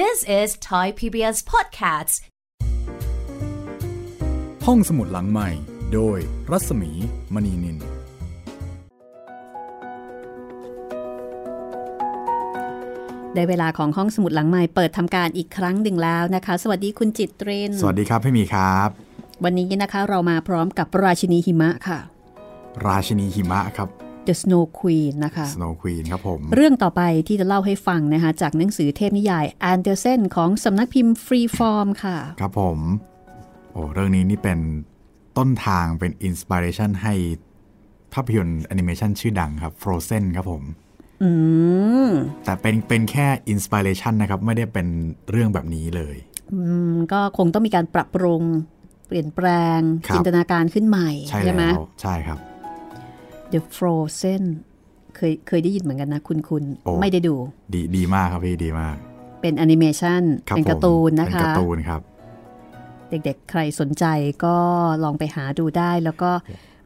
This is Thai PBS Podcasts ห้องสมุดหลังใหม่ โดยรัศมีมณีนิน ได้เวลาของห้องสมุดหลังใหม่เปิดทำการอีกครั้งหนึ่งแล้วนะคะ สวัสดีคุณจิตเรน สวัสดีครับพี่หมีครับ วันนี้นะคะเรามาพร้อมกับราชินีหิมะค่ะ ราชินีหิมะครับ The Snow Queen นะคะ Snow Queen ครับผม เรื่องต่อไปที่จะเล่าให้ฟังนะคะ จากหนังสือเทพนิยายแอนเดอร์เซนของสำนักพิมพ์ Freeform ค่ะ ครับผม โอ้เรื่องนี้นี่เป็นต้นทางเป็น inspiration ให้ภาพยนตร์แอนิเมชันชื่อดังครับ Frozen ครับผมอืมแต่เป็นเป็นแค่ inspiration นะครับ ไม่ได้เป็นเรื่องแบบนี้เลยอืมก็คงต้องมีการปรับปรุงเปลี่ยนแปลงครับจินตนาการขึ้นใหม่ใช่ไหมแล้วใช่ครับ The Frozen เคยเคยได้ยินเหมือนกันนะคุณคุณโอ้ไม่ได้ดู ดีดีมากครับพี่ดีมาก เป็นแอนิเมชันครับเป็นการ์ตูนผมนะเป็นคะการ์ตูนครับ เด็กๆ ใครสนใจก็ลองไปหาดูได้แล้วก็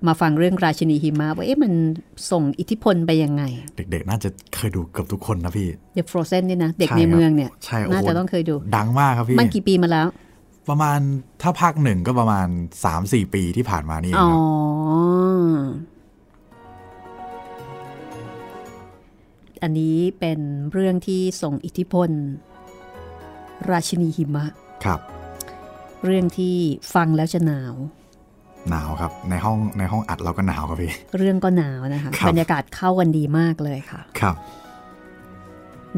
มาฟังเรื่องราชินีหิมะว่าเอ๊ะมันส่งอิทธิพลไปยังไง เด็กๆ น่าจะเคยดูเกือบทุกคนนะพี่ The Frozen เนี่ยนะ เด็กในใช่ครับเมืองเนี่ยใช่โอ้โหน่าจะต้องเคยดู ดังมากครับพี่ มันกี่ปีมาแล้ว ประมาณถ้าภาคหนึ่งก็ประมาณ 3-4 ปีที่ผ่านมานี่เองอ๋อครับ อันนี้เป็นเรื่องที่ส่งอิทธิพล ราชินีหิมะครับ เรื่องที่ฟังแล้วจะหนาว หนาวครับ ในห้องในห้องอัดเราก็หนาวครับพี่ เรื่องก็หนาวนะคะครับบรรยากาศเข้ากันดีมากเลยค่ะ ครับ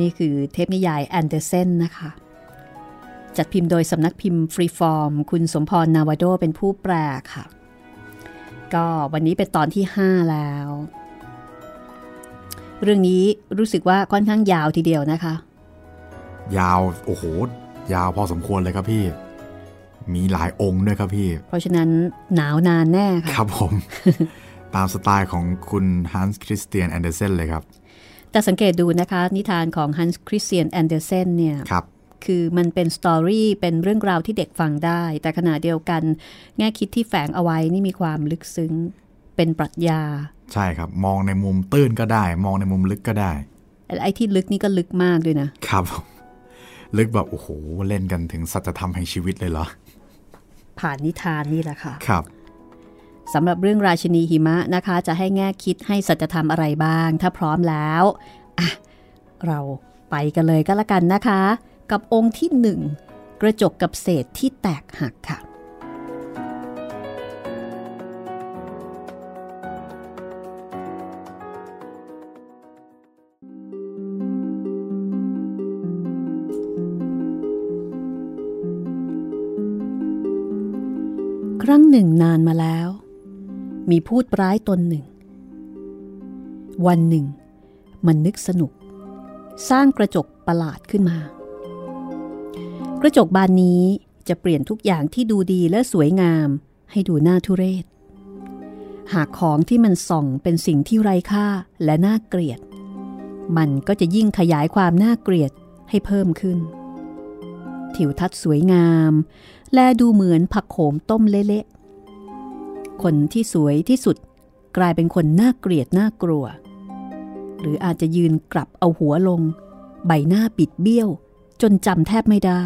นี่คือเทพนิยายแอนเดอร์เซนนะคะ จัดพิมพ์โดยสำนักพิมพ์ Freeform คุณสมพร วาร์นาโดเป็นผู้แปลค่ะ ก็วันนี้เป็นตอนที่ 5 แล้ว เรื่องนี้รู้สึกว่าค่อนข้างยาวทีเดียวนะคะ ยาวโอ้โห ยาวพอสมควรเลยครับพี่ มีหลายองค์ด้วยครับพี่ เพราะฉะนั้นหนาวนานแน่ค่ะครับผม ตามสไตล์ของคุณฮันส์คริสเตียนแอนเดอร์เซนเลยครับ แต่สังเกตดูนะคะ นิทานของฮันส์คริสเตียนแอนเดอร์เซนเนี่ยครับคือมันเป็นสตอรี่เป็นเรื่องราวที่เด็กฟังได้ แต่ขณะเดียวกัน แง่คิดที่แฝงเอาไว้นี่มีความลึกซึ้ง เป็นปรัชญา ใช่ครับ มองในมุมตื้นก็ได้ มองในมุมลึกก็ได้ไอ้ที่ลึกนี่ก็ลึกมากด้วยนะ ครับผมลึกแบบโอ้โหเล่นกันถึงสัจธรรมแห่งชีวิตเลยเหรอ ผ่านนิทานนี่แหละค่ะ ครับสำหรับเรื่องราชินีหิมะนะคะ จะให้แง่คิดให้สัจธรรมอะไรบ้าง ถ้าพร้อมแล้วอะเราไปกันเลยก็แล้วกันนะคะ กับองค์ที่หนึ่งกระจกกับเศษที่แตกหักค่ะ ครั้งหนึ่งนานมาแล้ว มีพูดร้ายตนหนึ่ง วันหนึ่ง มันนึกสนุก สร้างกระจกประหลาดขึ้นมา กระจกบานนี้จะเปลี่ยนทุกอย่างที่ดูดีและสวยงามให้ดูน่าทุเรศ หากของที่มันส่องเป็นสิ่งที่ไร้ค่าและน่าเกลียด มันก็จะยิ่งขยายความน่าเกลียดให้เพิ่มขึ้น ทิวทัศน์สวยงาม และดูเหมือนผักโขมต้มเละๆ คนที่สวยที่สุดกลายเป็นคนน่าเกลียดน่ากลัว หรืออาจจะยืนกลับเอาหัวลง ใบหน้าปิดเบี้ยว จนจำแทบไม่ได้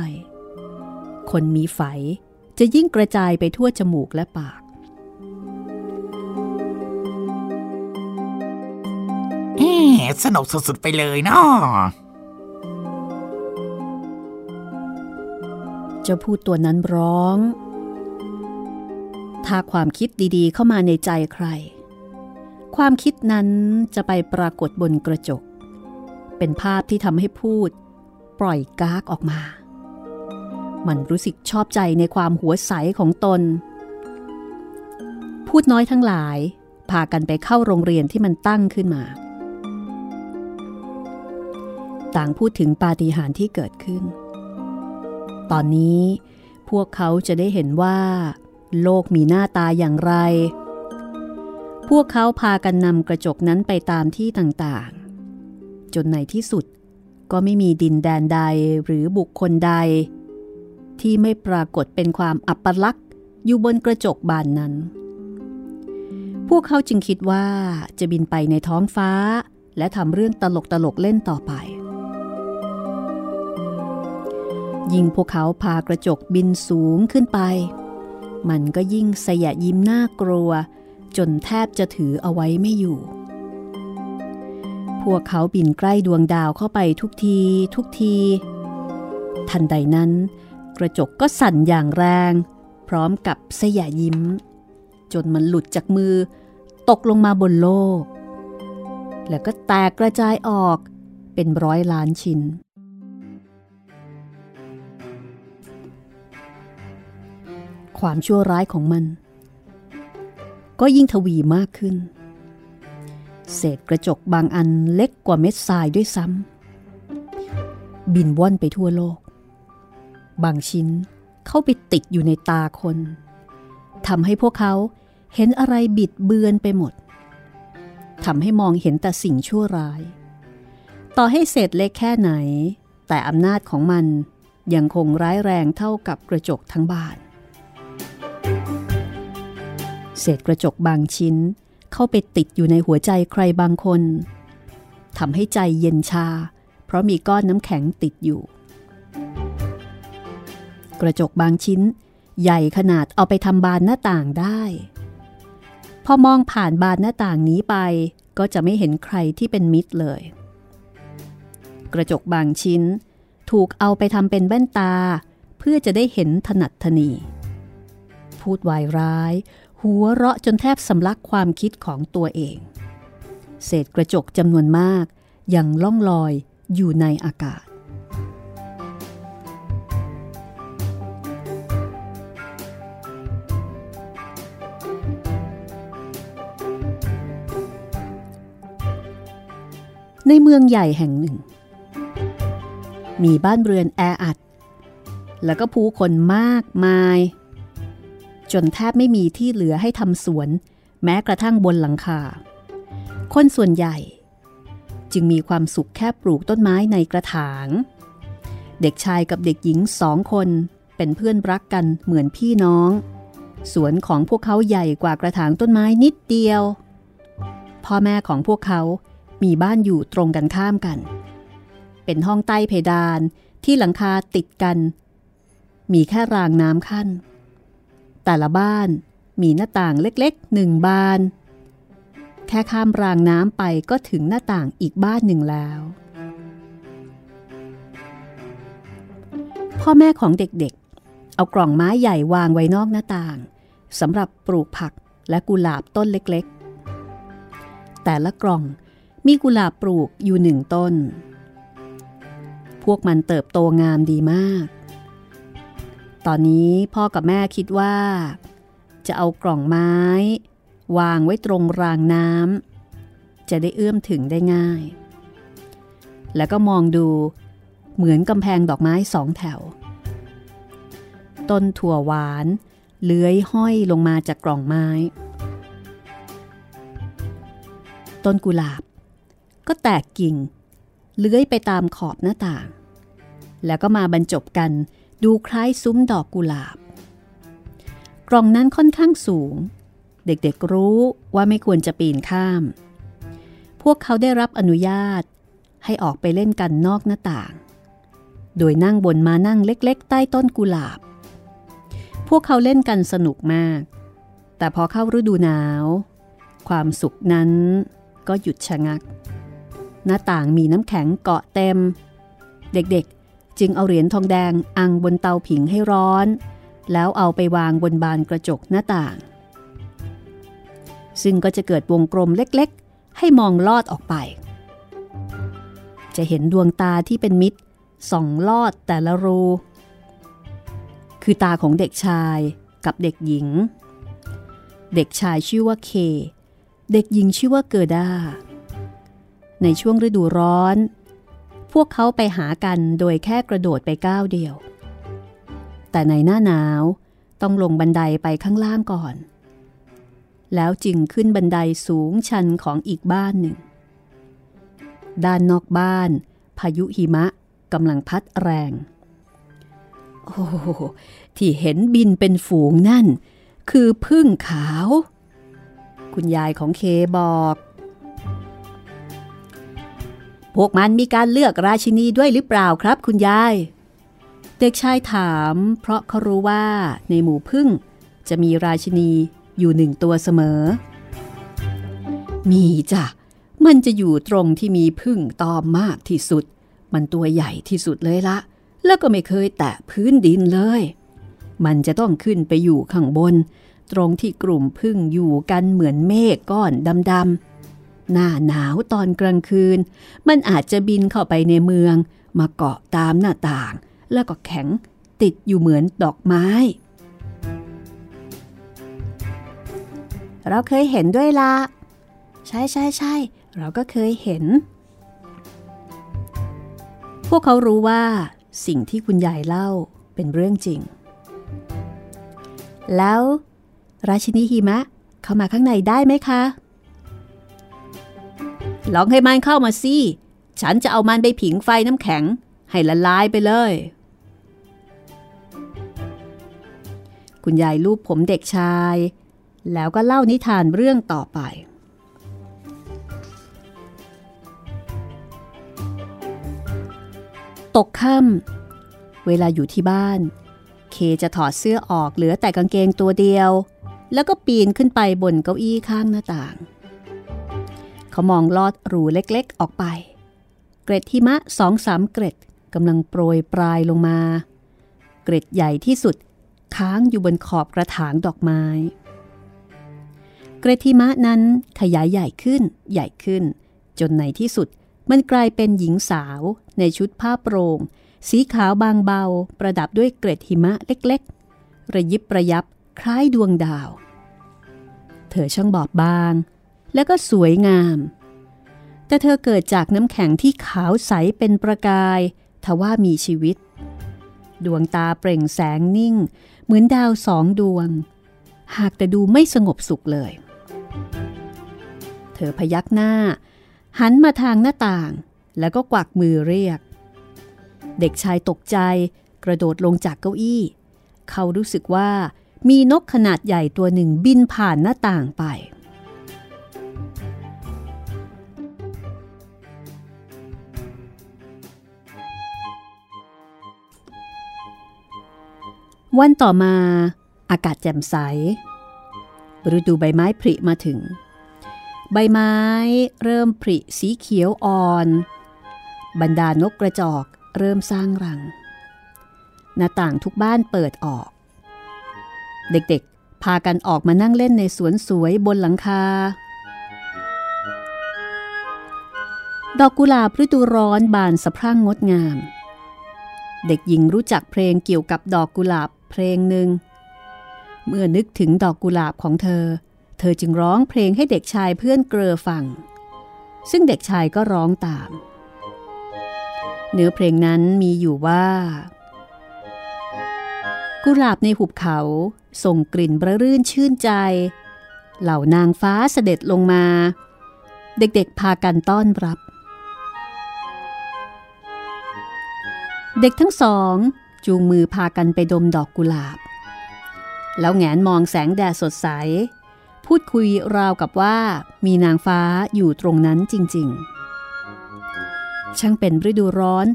คนมีไฝจะยิ่งกระจายไปทั่วจมูกและปากเอ๊ะสนุกสุดๆไปเลยเนาะ เจ้าพูดตัวนั้นร้อง ถ้าความคิดดีๆ เข้ามาในใจใคร ความคิดนั้นจะไปปรากฏบนกระจก เป็นภาพที่ทำให้พูด ปล่อยกากออกมา มันรู้สึกชอบใจในความหัวใสของตน พูดน้อยทั้งหลาย พากันไปเข้าโรงเรียนที่มันตั้งขึ้นมาต่างพูดถึงปาฏิหาริย์ที่เกิดขึ้น ตอนนี้พวกเขาจะได้เห็นว่า โลกมีหน้าตาอย่างไร พวกเขาพากันนำกระจกนั้นไปตามที่ต่างๆ จนในที่สุดก็ไม่มีดินแดนใดหรือบุคคลใด ที่ไม่ปรากฏเป็นความอัปลักษณ์อยู่บนกระจกบานนั้น พวกเขาจึงคิดว่าจะบินไปในท้องฟ้า และทำเรื่องตลกๆเล่นต่อไป ยิ่งพวกเขาพากระจกบินสูงขึ้นไป มันก็ยิ่งสยะยิ้มน่ากลัว จนแทบจะถือเอาไว้ไม่อยู่ พวกเขาบินใกล้ดวงดาวเข้าไปทุกทีทุกที ทันใดนั้น กระจกก็สั่นอย่างแรง พร้อมกับสยะยิ้ม จนมันหลุดจากมือ ตกลงมาบนโลก แล้วก็แตกกระจายออกเป็นร้อยล้านชิ้น ความชั่วร้ายของมัน ก็ยิ่งทวีมากขึ้น เศษกระจกบางอันเล็กกว่าเม็ดทรายด้วยซ้ำ บินว่อนไปทั่วโลก บางชิ้นเข้าไปติดอยู่ในตาคนทำให้พวกเขาเห็นอะไรบิดเบือนไปหมดทำให้มองเห็นแต่สิ่งชั่วร้าย ต่อให้เศษเล็กแค่ไหน แต่อำนาจของมันยังคงร้ายแรงเท่ากับกระจกทั้งบาน เศษกระจกบางชิ้น เข้าไปติดอยู่ในหัวใจใครบางคนทำให้ใจเย็นชา เพราะมีก้อนน้ำแข็งติดอยู่ กระจกบางชิ้น ใหญ่ขนาดเอาไปทำบานหน้าต่างได้ พอมองผ่านบานหน้าต่างนี้ไป ก็จะไม่เห็นใครที่เป็นมิตรเลย กระจกบางชิ้น ถูกเอาไปทำเป็นแว่นตา เพื่อจะได้เห็นถนัดทนีพูดวายร้าย หัวเราะจนแทบสำลักความคิดของตัวเอง เศษกระจกจำนวนมากยังล่องลอยอยู่ในอากาศ ในเมืองใหญ่แห่งหนึ่ง มีบ้านเรือนแออัด แล้วก็ผู้คนมากมาย จนแทบไม่มีที่เหลือให้ทำสวน แม้กระทั่งบนหลังคา คนส่วนใหญ่ จึงมีความสุขแค่ปลูกต้นไม้ในกระถาง เด็กชายกับเด็กหญิงสองคนเป็นเพื่อนรักกันเหมือนพี่น้อง สวนของพวกเขาใหญ่กว่ากระถางต้นไม้นิดเดียว พ่อแม่ของพวกเขามีบ้านอยู่ตรงกันข้ามกัน เป็นห้องใต้เพดานที่หลังคาติดกัน มีแค่รางน้ำขั้น แต่ละบ้านมีหน้าต่างเล็กๆหนึ่งบาน แค่ข้ามรางน้ำไปก็ถึงหน้าต่างอีกบ้านหนึ่งแล้ว พ่อแม่ของเด็กๆ เอากล่องไม้ใหญ่วางไว้นอกหน้าต่างสำหรับปลูกผักและกุหลาบต้นเล็กๆ แต่ละกล่องมีกุหลาบปลูกอยู่หนึ่งต้น พวกมันเติบโตงามดีมาก ตอนนี้พ่อกับแม่คิดว่า จะเอากล่องไม้ วางไว้ตรงรางน้ำจะได้เอื้อมถึงได้ง่าย แล้วก็มองดูเหมือนกำแพงดอกไม้สองแถว ต้นถั่วหวานเลื้อยห้อยลงมาจากกล่องไม้ ต้นกุหลาบ ก็แตกกิ่ง เลื้อยไปตามขอบหน้าต่าง แล้วก็มาบรรจบกัน ดูคล้ายซุ้มดอกกุหลาบ กล่องนั้นค่อนข้างสูง เด็กๆรู้ว่าไม่ควรจะปีนข้าม พวกเขาได้รับอนุญาตให้ออกไปเล่นกันนอกหน้าต่าง โดยนั่งบนมานั่งเล็กๆ ใต้ต้นกุหลาบ พวกเขาเล่นกันสนุกมาก แต่พอเข้าฤดูหนาว ความสุขนั้นก็หยุดชะงัก หน้าต่างมีน้ำแข็งเกาะเต็ม เด็กๆ จึงเอาเหรียญทองแดงอังบนเตาผิงให้ร้อน แล้วเอาไปวางบนบานกระจกหน้าต่าง ซึ่งก็จะเกิดวงกลมเล็กๆ ให้มองลอดออกไป จะเห็นดวงตาที่เป็นมิตรส่องลอดแต่ละรู คือตาของเด็กชายกับเด็กหญิง เด็กชายชื่อว่าเค เด็กหญิงชื่อว่าเกอดาในช่วงฤดูร้อน พวกเขาไปหากันโดยแค่กระโดดไปก้าวเดียว แต่ในหน้าหนาวต้องลงบันไดไปข้างล่างก่อน แล้วจึงขึ้นบันไดสูงชันของอีกบ้านหนึ่ง ด้านนอกบ้าน พายุหิมะกำลังพัดแรง โอ้ที่เห็นบินเป็นฝูงนั่น คือพึ่งขาว คุณยายของเคบอก พวกมันมีการเลือกราชินีด้วยหรือเปล่าครับ คุณยาย เด็กชายถาม เพราะเขารู้ว่าในหมู่พึ่งจะมีราชินีอยู่หนึ่งตัวเสมอ มีจ้ะ มันจะอยู่ตรงที่มีพึ่งตอมมากที่สุด มันตัวใหญ่ที่สุดเลยละ แล้วก็ไม่เคยแตะพื้นดินเลย มันจะต้องขึ้นไปอยู่ข้างบน ตรงที่กลุ่มพึ่งอยู่กันเหมือนเมฆก้อนดำๆ หน้าหนาวตอนกลางคืน มันอาจจะบินเข้าไปในเมือง มาเกาะตามหน้าต่าง แล้วก็แข็งติดอยู่เหมือนดอกไม้ เราเคยเห็นด้วยละใช่ใช่ใช่เราก็เคยเห็น พวกเขารู้ว่า สิ่งที่คุณยายเล่าเป็นเรื่องจริง แล้ว ราชินีหิมะเข้ามาข้างในได้ไหมคะ ลองให้มันเข้ามาสิ ฉันจะเอามันไปผิงไฟน้ำแข็ง ให้ละลายไปเลย คุณยายลูบผมเด็กชาย แล้วก็เล่านิทานเรื่องต่อไปตกค่ำเวลาอยู่ที่บ้าน เคจะถอดเสื้อออกเหลือแต่กางเกงตัวเดียว แล้วก็ปีนขึ้นไปบนเก้าอี้ข้างหน้าต่าง เขามองลอดรูเล็กๆออกไป เกร็ดหิมะสองสามเกร็ดกำลังโปรยปลายลงมา เกร็ดใหญ่ที่สุดค้างอยู่บนขอบกระถางดอกไม้ เกร็ดหิมะนั้นขยายใหญ่ขึ้นใหญ่ขึ้น จนในที่สุดมันกลายเป็นหญิงสาว ในชุดผ้าโปร่งสีขาวบางเบา ประดับด้วยเกร็ดหิมะเล็กๆ ระยิบระยับคล้ายดวงดาว เธอช่างบอบบาง และก็สวยงาม แต่เธอเกิดจากน้ำแข็งที่ขาวใสเป็นประกาย ทว่ามีชีวิต ดวงตาเปล่งแสงนิ่ง เหมือนดาวสองดวง หากแต่ดูไม่สงบสุขเลย เธอพยักหน้า หันมาทางหน้าต่าง แล้วก็กวักมือเรียก เด็กชายตกใจกระโดดลงจากเก้าอี้ เขารู้สึกว่ามีนกขนาดใหญ่ตัวหนึ่งบินผ่านหน้าต่างไป วันต่อมาอากาศแจ่มใส ฤดูใบไม้ผลิมาถึง ใบไม้เริ่มผลิสีเขียวอ่อน บรรดานกกระจอกเริ่มสร้างรัง หน้าต่างทุกบ้านเปิดออก เด็กๆ พากันออกมานั่งเล่นในสวนสวยบนหลังคา ดอกกุหลาบฤดูร้อนบานสะพรั่งงดงาม เด็กหญิงรู้จักเพลงเกี่ยวกับดอกกุหลาบ เพลงหนึ่ง เมื่อนึกถึงดอกกุหลาบของเธอ เธอจึงร้องเพลงให้เด็กชายเพื่อนเกลอฟัง ซึ่งเด็กชายก็ร้องตาม เนื้อเพลงนั้นมีอยู่ว่า กุหลาบในหุบเขาส่งกลิ่นประรื่นชื่นใจ เหล่านางฟ้าเสด็จลงมา เด็กๆพากันต้อนรับเด็กทั้งสอง จูงมือพากันไปดมดอกกุหลาบ แล้วแงนมองแสงแดดสดใส พูดคุยราวกับว่ามีนางฟ้าอยู่ตรงนั้นจริง ๆ ช่างเป็นฤดูร้อน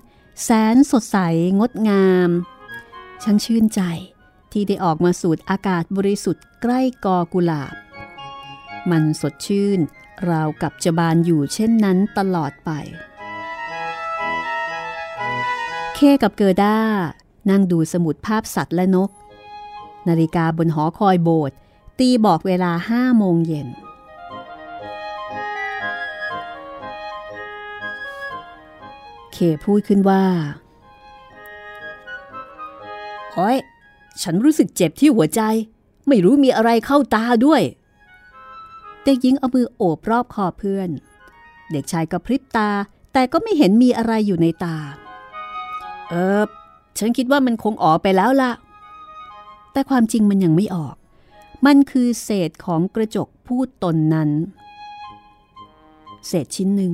แสนสดใสงดงาม ช่างชื่นใจที่ได้ออกมาสูดอากาศบริสุทธิ์ใกล้กอกุหลาบ มันสดชื่นราวกับจะบานอยู่เช่นนั้นตลอดไป เคกับเกอร์ด้า นั่งดูสมุดภาพสัตว์และนก นาฬิกาบนหอคอยโบสถ์ตีบอกเวลาห้าโมงเย็น เคพูดขึ้นว่าโอ้ยฉันรู้สึกเจ็บที่หัวใจ ไม่รู้มีอะไรเข้าตาด้วย เด็กหญิงเอามือโอบรอบคอเพื่อน เด็กชายกระพริบตาแต่ก็ไม่เห็นมีอะไรอยู่ในตา เออ ฉันคิดว่ามันคงออกไปแล้วล่ะแต่ความจริงมันยังไม่ออก มันคือเศษของกระจกพูดตนนั้น เศษชิ้นหนึ่ง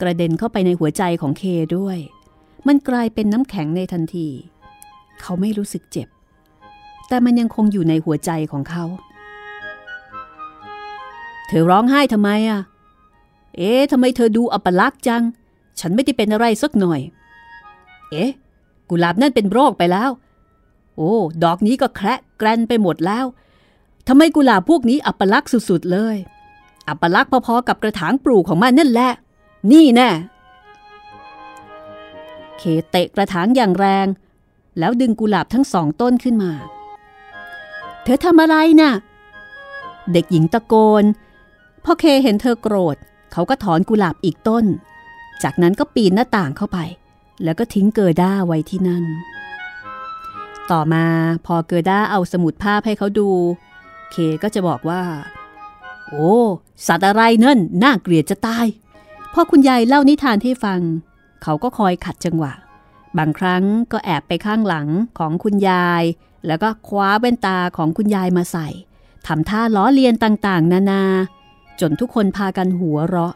กระเด็นเข้าไปในหัวใจของเคด้วย มันกลายเป็นน้ำแข็งในทันที เขาไม่รู้สึกเจ็บ แต่มันยังคงอยู่ในหัวใจของเขา เธอร้องไห้ทำไมอะ เอ๊ะทำไมเธอดูอัปลักษณ์จัง ฉันไม่ได้เป็นอะไรสักหน่อย เอ๊ะ กุหลาบนั่นเป็นโรคไปแล้ว โอ้ ดอกนี้ก็แคระแกรนไปหมดแล้วทำไมกุหลาบพวกนี้อัปลักษณ์สุดๆเลย อัปลักษณ์พอๆกับกระถางปลูกของมันนั่นแหละ นี่แน่ เคเตะกระถางอย่างแรง แล้วดึงกุหลาบทั้งสองต้นขึ้นมา เธอทำอะไรนะ่ะ เด็กหญิงตะโกน พ่อเคเห็นเธอโกรธ เขาก็ถอนกุหลาบอีกต้น จากนั้นก็ปีนหน้าต่างเข้าไป แล้วก็ทิ้งเกอด้าไว้ที่นั่น ต่อมาพอเกอด้าเอาสมุดภาพให้เขาดู เคก็จะบอกว่า โอ้สัตว์อะไรนั่นน่าเกลียดจะตาย พอคุณยายเล่านิทานให้ฟัง เขาก็คอยขัดจังหวะ บางครั้งก็แอบไปข้างหลังของคุณยาย แล้วก็คว้าแว่นตาของคุณยายมาใส่ทำท่าล้อเลียนต่างๆ นานา จนทุกคนพากันหัวเราะ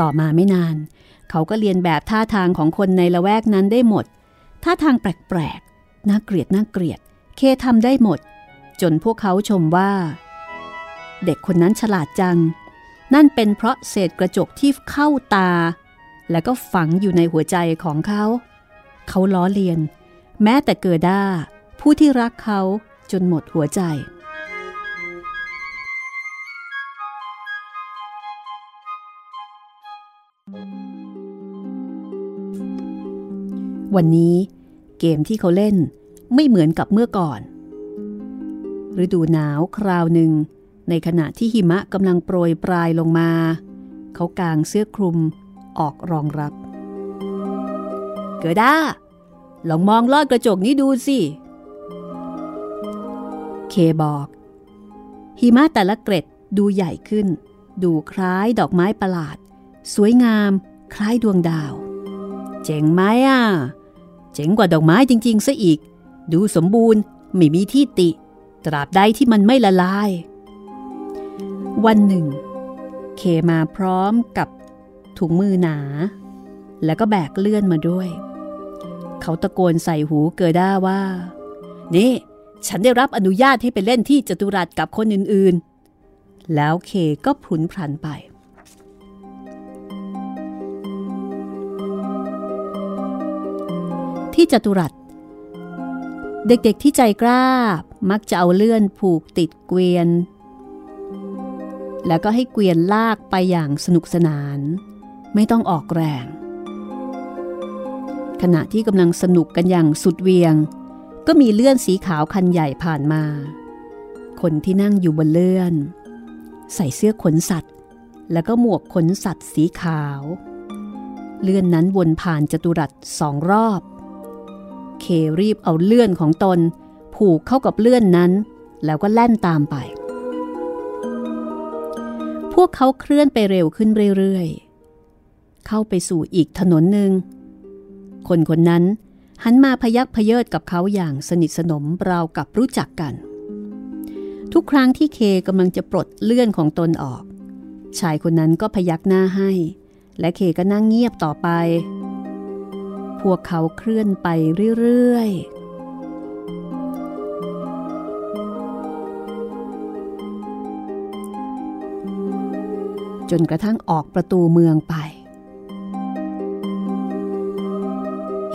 ต่อมาไม่นาน เขาก็เรียนแบบท่าทางของคนในละแวกนั้นได้หมด ท่าทางแปลกๆ น่าเกลียดน่าเกลียด เคทำได้หมด จนพวกเขาชมว่า เด็กคนนั้นฉลาดจัง นั่นเป็นเพราะเศษกระจกที่เข้าตา และก็ฝังอยู่ในหัวใจของเขา เขาล้อเลียน แม้แต่เกิด้า ผู้ที่รักเขาจนหมดหัวใจ วันนี้เกมที่เขาเล่นไม่เหมือนกับเมื่อก่อน ฤดูหนาวคราวหนึ่ง ในขณะที่หิมะกำลังโปรยปลายลงมา เขากางเสื้อคลุมออกรองรับ เกิด้าลองมองลอดกระจกนี้ดูสิ เคบอก หิมะแต่ละเกร็ดดูใหญ่ขึ้น ดูคล้ายดอกไม้ประหลาด สวยงาม คล้ายดวงดาว เจ๋งไหมอะ เจ๋งกว่าดอกไม้จริงๆซะอีก ดูสมบูรณ์ไม่มีที่ติ ตราบใดที่มันไม่ละลาย วันหนึ่ง เคมาพร้อมกับถุงมือหนา แล้วก็แบกเลื่อนมาด้วย เขาตะโกนใส่หูเกิด้าว่า นี่ ฉันได้รับอนุญาตให้ไปเล่นที่จตุรัสกับคนอื่นๆ แล้วเคก็พลุนพลันไป ที่จตุรัส เด็กๆที่ใจกล้ามักจะเอาเลื่อนผูกติดเกวียน แล้วก็ให้เกวียนลากไปอย่างสนุกสนาน ไม่ต้องออกแรง ขณะที่กำลังสนุกกันอย่างสุดเวียง ก็มีเลื่อนสีขาวคันใหญ่ผ่านมา คนที่นั่งอยู่บนเลื่อน ใส่เสื้อขนสัตว์ แล้วก็หมวกขนสัตว์สีขาวเลื่อนนั้นวนผ่านจตุรัสสองรอบ เครีบเอาเลื่อนของตน ผูกเข้ากับเลื่อนนั้น แล้วก็แล่นตามไป พวกเขาเคลื่อนไปเร็วขึ้นเรื่อยๆ เข้าไปสู่อีกถนนหนึ่ง คนคนนั้นหันมาพยักพเยิดกับเขาอย่างสนิทสนมราวกับรู้จักกัน ทุกครั้งที่เคกำลังจะปลดเลื่อนของตนออก ชายคนนั้นก็พยักหน้าให้ และเคก็นั่งเงียบต่อไป พวกเขาเคลื่อนไปเรื่อยๆ จนกระทั่งออกประตูเมืองไป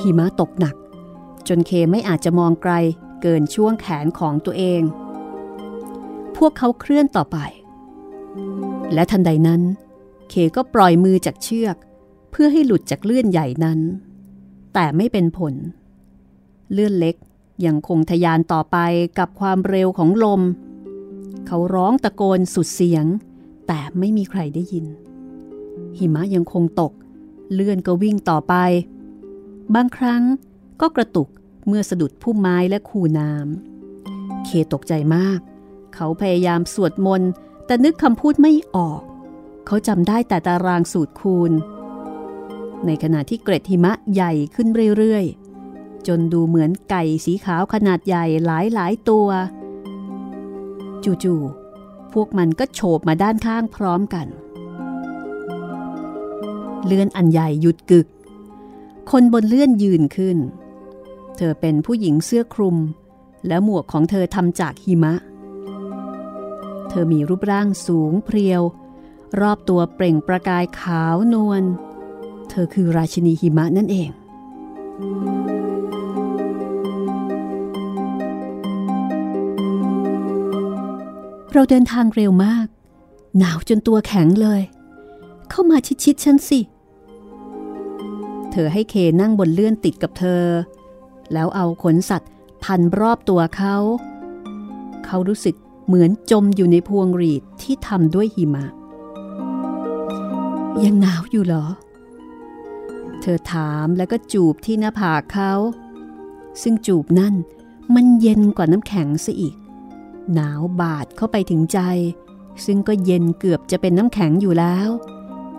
หิมะตกหนัก จนเคไม่อาจจะมองไกลเกินช่วงแขนของตัวเอง พวกเขาเคลื่อนต่อไป และทันใดนั้น เคก็ปล่อยมือจากเชือก เพื่อให้หลุดจากเลื่อนใหญ่นั้น แต่ไม่เป็นผล เลื่อนเล็กยังคงทยานต่อไปกับความเร็วของลม เขาร้องตะโกนสุดเสียง แต่ไม่มีใครได้ยิน หิมะยังคงตก เลื่อนก็วิ่งต่อไป บางครั้งก็กระตุกเมื่อสะดุดพุ่มไม้และคูน้ำเคตกใจมาก เขาพยายามสวดมนต์แต่นึกคำพูดไม่ออก เขาจำได้แต่ตารางสูตรคูณ ในขณะที่เกร็ดหิมะใหญ่ขึ้นเรื่อยๆ จนดูเหมือนไก่สีขาวขนาดใหญ่หลายๆตัว จู่ๆ พวกมันก็โฉบมาด้านข้างพร้อมกัน เลื่อนอันใหญ่หยุดกึก คนบนเลื่อนยืนขึ้น เธอเป็นผู้หญิงเสื้อคลุม และหมวกของเธอทำจากหิมะ เธอมีรูปร่างสูงเพรียว รอบตัวเปล่งประกายขาวนวล เธอคือราชินีหิมะนั่นเอง เราเดินทางเร็วมาก หนาวจนตัวแข็งเลย เข้ามาชิดๆฉันสิ เธอให้เคนั่งบนเลื่อนติดกับเธอ แล้วเอาขนสัตว์พันรอบตัวเขา เขารู้สึกเหมือนจมอยู่ในพวงรีดที่ทำด้วยหิมะ ยังหนาวอยู่เหรอ เธอถามแล้วก็จูบที่หน้าผากเขา ซึ่งจูบนั่นมันเย็นกว่าน้ำแข็งซะอีก หนาวบาดเข้าไปถึงใจ ซึ่งก็เย็นเกือบจะเป็นน้ำแข็งอยู่แล้ว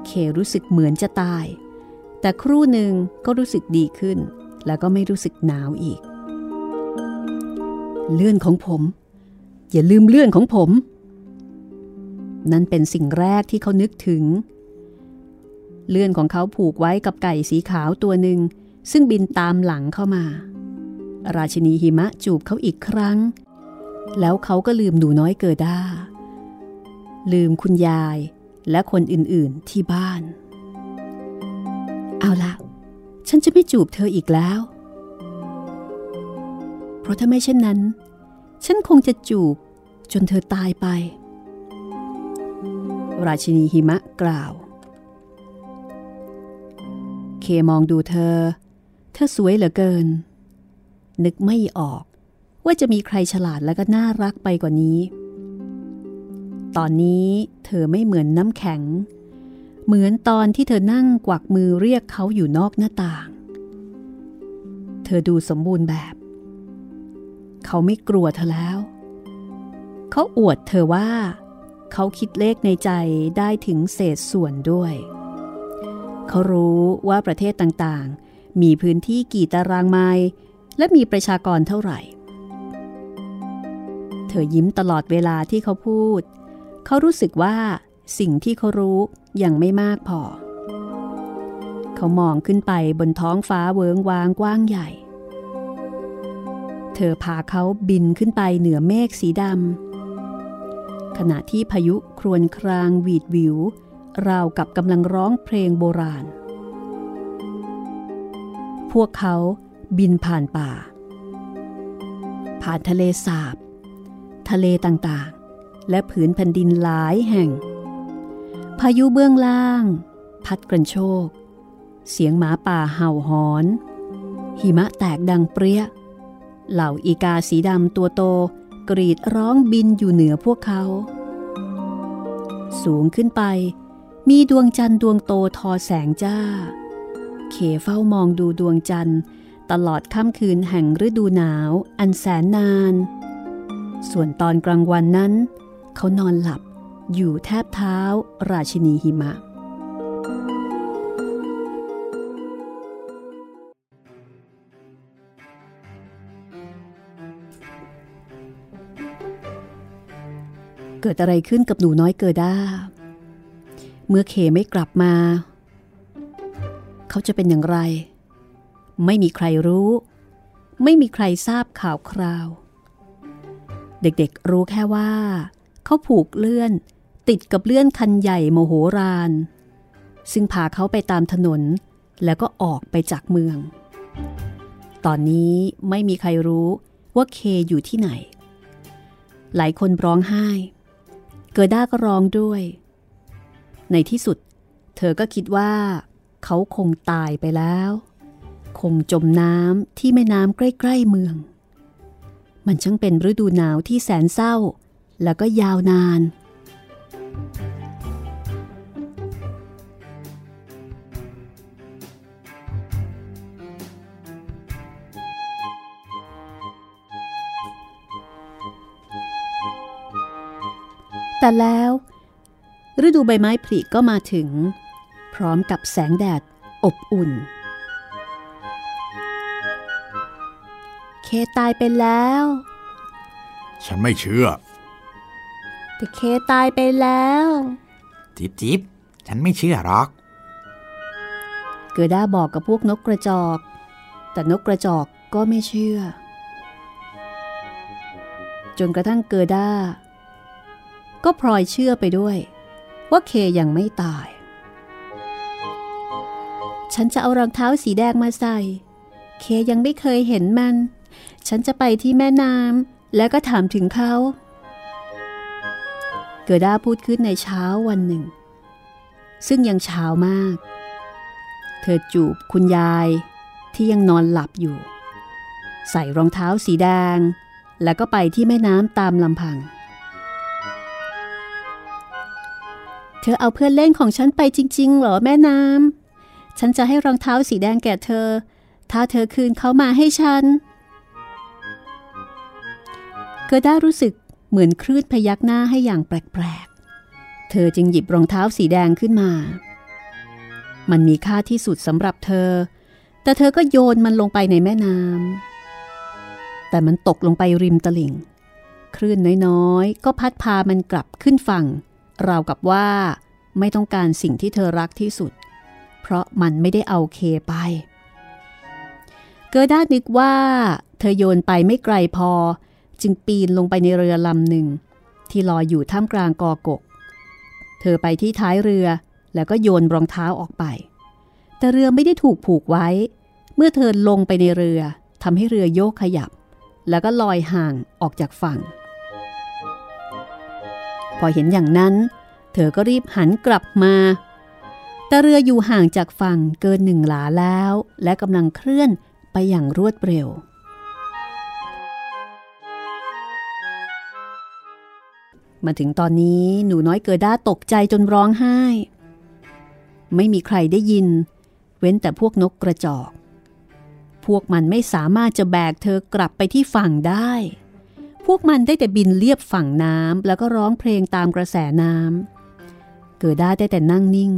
เครู้สึกเหมือนจะตาย แต่ครู่หนึ่งก็รู้สึกดีขึ้น แล้วก็ไม่รู้สึกหนาวอีก เลื่อนของผม อย่าลืมเลื่อนของผม นั่นเป็นสิ่งแรกที่เขานึกถึง เลื่อนของเขาผูกไว้กับไก่สีขาวตัวหนึ่ง ซึ่งบินตามหลังเข้ามา ราชินีหิมะจูบเขาอีกครั้ง แล้วเขาก็ลืมหนูน้อยเกิด้า ลืมคุณยายและคนอื่นๆที่บ้าน เอาละฉันจะไม่จูบเธออีกแล้ว เพราะถ้าไม่เช่นนั้น ฉันคงจะจูบจนเธอตายไป ราชินีหิมะกล่าว เคมองดูเธอ เธอสวยเหลือเกิน นึกไม่ออกว่าจะมีใครฉลาดและก็น่ารักไปกว่านี้ ตอนนี้เธอไม่เหมือนน้ำแข็ง เหมือนตอนที่เธอนั่งกวักมือเรียกเขาอยู่นอกหน้าต่าง เธอดูสมบูรณ์แบบ เขาไม่กลัวเธอแล้ว เขาอวดเธอว่า เขาคิดเลขในใจได้ถึงเศษส่วนด้วย เขารู้ว่าประเทศต่างๆ มีพื้นที่กี่ตารางไมล์และมีประชากรเท่าไหร่ เธอยิ้มตลอดเวลาที่เขาพูด เขารู้สึกว่าสิ่งที่เขารู้ยังไม่มากพอ เขามองขึ้นไปบนท้องฟ้าเวิงวางกว้างใหญ่ เธอพาเขาบินขึ้นไปเหนือเมฆสีดำขณะที่พายุครวญครางหวีดวิว ราวกับกำลังร้องเพลงโบราณ พวกเขาบินผ่านป่า ผ่านทะเลสาบ ทะเลต่างๆ และผืนแผ่นดินหลายแห่ง พายุเบื้องล่าง พัดกระโชก เสียงหมาป่าเห่าหอน หิมะแตกดังเปรี้ย เหล่าอีกาสีดำตัวโตกรีดร้องบินอยู่เหนือพวกเขา สูงขึ้นไป มีดวงจันทร์ดวงโตทอแสงจ้า เขเฝ้ามองดูดวงจันทร์ตลอดค่ำคืนแห่งฤดูหนาวอันแสนนาน ส่วนตอนกลางวันนั้น เขานอนหลับอยู่แทบเท้าราชินีหิมะ เกิดอะไรขึ้นกับหนูน้อยเกิด้า เมื่อเคไม่กลับมา เขาจะเป็นอย่างไร ไม่มีใครรู้ ไม่มีใครทราบข่าวคราว เด็กๆรู้แค่ว่า เขาผูกเลื่อน ติดกับเลื่อนคันใหญ่โมโหราน ซึ่งพาเขาไปตามถนน แล้วก็ออกไปจากเมือง ตอนนี้ไม่มีใครรู้ว่าเคอยู่ที่ไหน หลายคนร้องไห้ เกิด้าก็ร้องด้วย ในที่สุด เธอก็คิดว่า เขาคงตายไปแล้ว คงจมน้ำที่แม่น้ำใกล้ ๆ เมือง มันช่างเป็นฤดูหนาวที่แสนเศร้า แล้วก็ยาวนานแต่แล้ว ฤดูใบไม้ผลิก็มาถึง พร้อมกับแสงแดดอบอุ่น เคตายไปแล้ว ฉันไม่เชื่อ แต่เคตายไปแล้ว จิบจิบฉันไม่เชื่อหรอก เกิด้าบอกกับพวกนกกระจอก แต่นกกระจอกก็ไม่เชื่อ จนกระทั่งเกิด้า ก็พลอยเชื่อไปด้วย ว่าเคยังไม่ตาย ฉันจะเอารองเท้าสีแดงมาใส่ เคยังไม่เคยเห็นมัน ฉันจะไปที่แม่น้ำแล้วก็ถามถึงเขา เกิด้าพูดขึ้นในเช้าวันหนึ่ง ซึ่งยังเช้ามาก เธอจูบคุณยายที่ยังนอนหลับอยู่ ใส่รองเท้าสีแดง แล้วก็ไปที่แม่น้ำตามลำพัง ธอเอาเพื่อนเล่นของฉันไปจริง ๆ เหรอแม่น้ำ ฉันจะให้รองเท้าสีแดงแก่เธอ ถ้าเธอคืนเขามาให้ฉัน เกอด้ารู้สึกเหมือนคลื่นพยักหน้าให้อย่างแปลกๆ เธอจึงหยิบรองเท้าสีแดงขึ้นมา มันมีค่าที่สุดสำหรับเธอ แต่เธอก็โยนมันลงไปในแม่น้ำ แต่มันตกลงไปริมตลิ่ง คลื่นน้อยๆ ก็พัดพามันกลับขึ้นฝั่ง ราวกับว่าไม่ต้องการสิ่งที่เธอรักที่สุด เพราะมันไม่ได้เอาเคไป เกิด้านึกว่า เธอโยนไปไม่ไกลพอ จึงปีนลงไปในเรือลำหนึ่ง ที่ลอยอยู่ท่ามกลางกอกก เธอไปที่ท้ายเรือแล้วก็โยนรองเท้าออกไป แต่เรือไม่ได้ถูกผูกไว้ เมื่อเธอลงไปในเรือทำให้เรือโยกขยับ แล้วก็ลอยห่างออกจากฝั่ง พอเห็นอย่างนั้น เธอก็รีบหันกลับมาแต่เรืออยู่ห่างจากฝั่งเกินหนึ่งหลาแล้ว และกำลังเคลื่อนไปอย่างรวดเร็ว มาถึงตอนนี้หนูน้อยเกิด้าตกใจจนร้องไห้ ไม่มีใครได้ยิน เว้นแต่พวกนกกระจอก พวกมันไม่สามารถจะแบกเธอกลับไปที่ฝั่งได้ พวกมันได้แต่บินเลียบฝั่งน้ำแล้วก็ร้องเพลงตามกระแสน้ำ เกิด้ได้แต่นั่งนิ่ง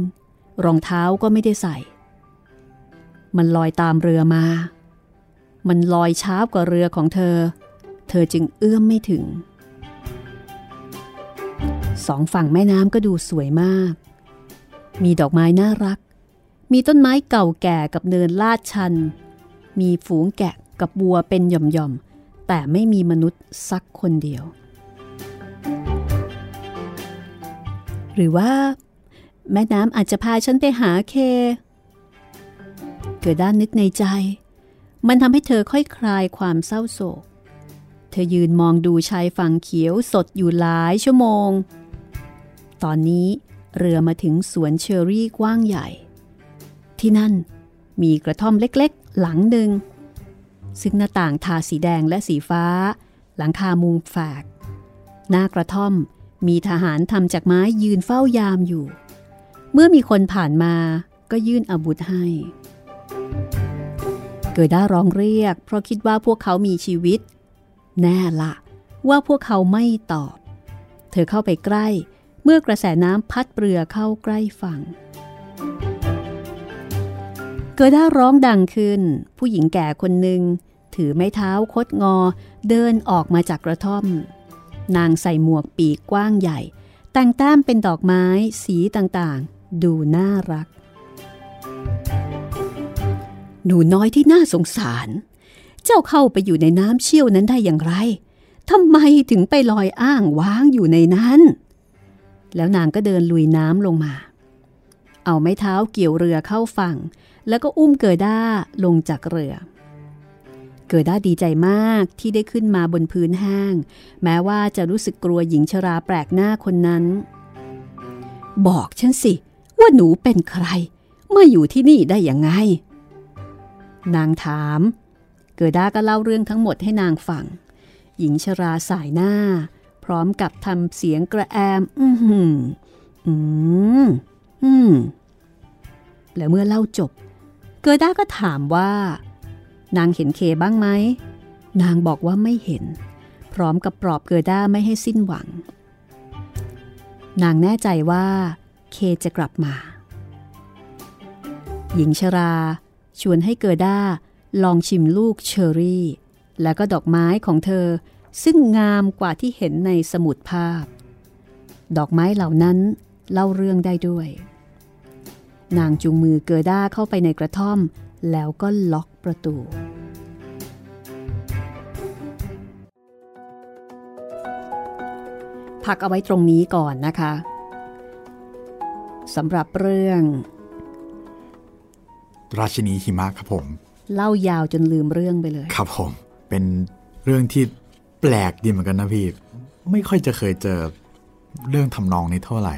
รองเท้าก็ไม่ได้ใส่ มันลอยตามเรือมา มันลอยช้ากว่าเรือของเธอ เธอจึงเอื้อมไม่ถึง สองฝั่งแม่น้ำก็ดูสวยมาก มีดอกไม้น่ารัก มีต้นไม้เก่าแก่กับเนินลาดชัน มีฝูงแกะกับบัวเป็นหย่อมๆ แต่ไม่มีมนุษย์สักคนเดียว หรือว่า แม่น้ำอาจจะพาฉันไปหาเค เกิดด้านนึกในใจ มันทำให้เธอค่อยคลายความเศร้าโศก เธอยืนมองดูชายฝั่งเขียวสดอยู่หลายชั่วโมง ตอนนี้เรือมาถึงสวนเชอรี่กว้างใหญ่ ที่นั่นมีกระท่อมเล็กๆ หลังหนึ่ง ซึ่งหน้าต่างทาสีแดงและสีฟ้า หลังคามุงแฝกหน้ากระท่อมมีทหารทำจากไม้ยืนเฝ้ายามอยู่ เมื่อมีคนผ่านมาก็ยื่นอาวุธให้ เกิดด้าร้องเรียก เพราะคิดว่าพวกเขามีชีวิต แน่ละว่าพวกเขาไม่ตอบ เธอเข้าไปใกล้ เมื่อกระแสน้ำพัดเรือเข้าใกล้ฝั่ง เกิดด้าร้องดังขึ้น ผู้หญิงแก่คนหนึ่งถือไม้เท้าคดงอ เดินออกมาจากกระท่อม นางใส่หมวกปีกกว้างใหญ่ แต่งแต้มเป็นดอกไม้สีต่างๆ ดูน่ารัก หนูน้อยที่น่าสงสาร เจ้าเข้าไปอยู่ในน้ำเชี่ยวนั้นได้อย่างไรทำไมถึงไปลอยอ้างว้างอยู่ในนั้น แล้วนางก็เดินลุยน้ำลงมา เอาไม้เท้าเกี่ยวเรือเข้าฝั่ง แล้วก็อุ้มเกิด้าลงจากเรือ เกิด้าดีใจมากที่ได้ขึ้นมาบนพื้นแห้งแม้ว่าจะรู้สึกกลัวหญิงชราแปลกหน้าคนนั้น บอกฉันสิ ว่าหนูเป็นใคร มาอยู่ที่นี่ได้ยังไง นางถาม เกิด้าก็เล่าเรื่องทั้งหมดให้นางฟัง หญิงชราสายหน้า พร้อมกับทำเสียงกระแอม อืมหืมอืมอืมแล้วเมื่อเล่าจบ เกิด้าก็ถามว่า นางเห็นเคบ้างไหม นางบอกว่าไม่เห็น พร้อมกับปลอบเกิด้าไม่ให้สิ้นหวัง นางแน่ใจว่า เคจะกลับมา หญิงชรา ชวนให้เกิด้าลองชิมลูกเชอรี่ แล้วก็ดอกไม้ของเธอซึ่งงามกว่าที่เห็นในสมุดภาพ ดอกไม้เหล่านั้นเล่าเรื่องได้ด้วย นางจูงมือเกิด้าเข้าไปในกระท่อม แล้วก็ล็อกประตู พักเอาไว้ตรงนี้ก่อนนะคะสำหรับเรื่อง ราชินีหิมะครับผม เล่ายาวจนลืมเรื่องไปเลย ครับผม เป็นเรื่องที่แปลกดีเหมือนกันนะพี่ ไม่ค่อยจะเคยเจอเรื่องทำนองนี้เท่าไหร่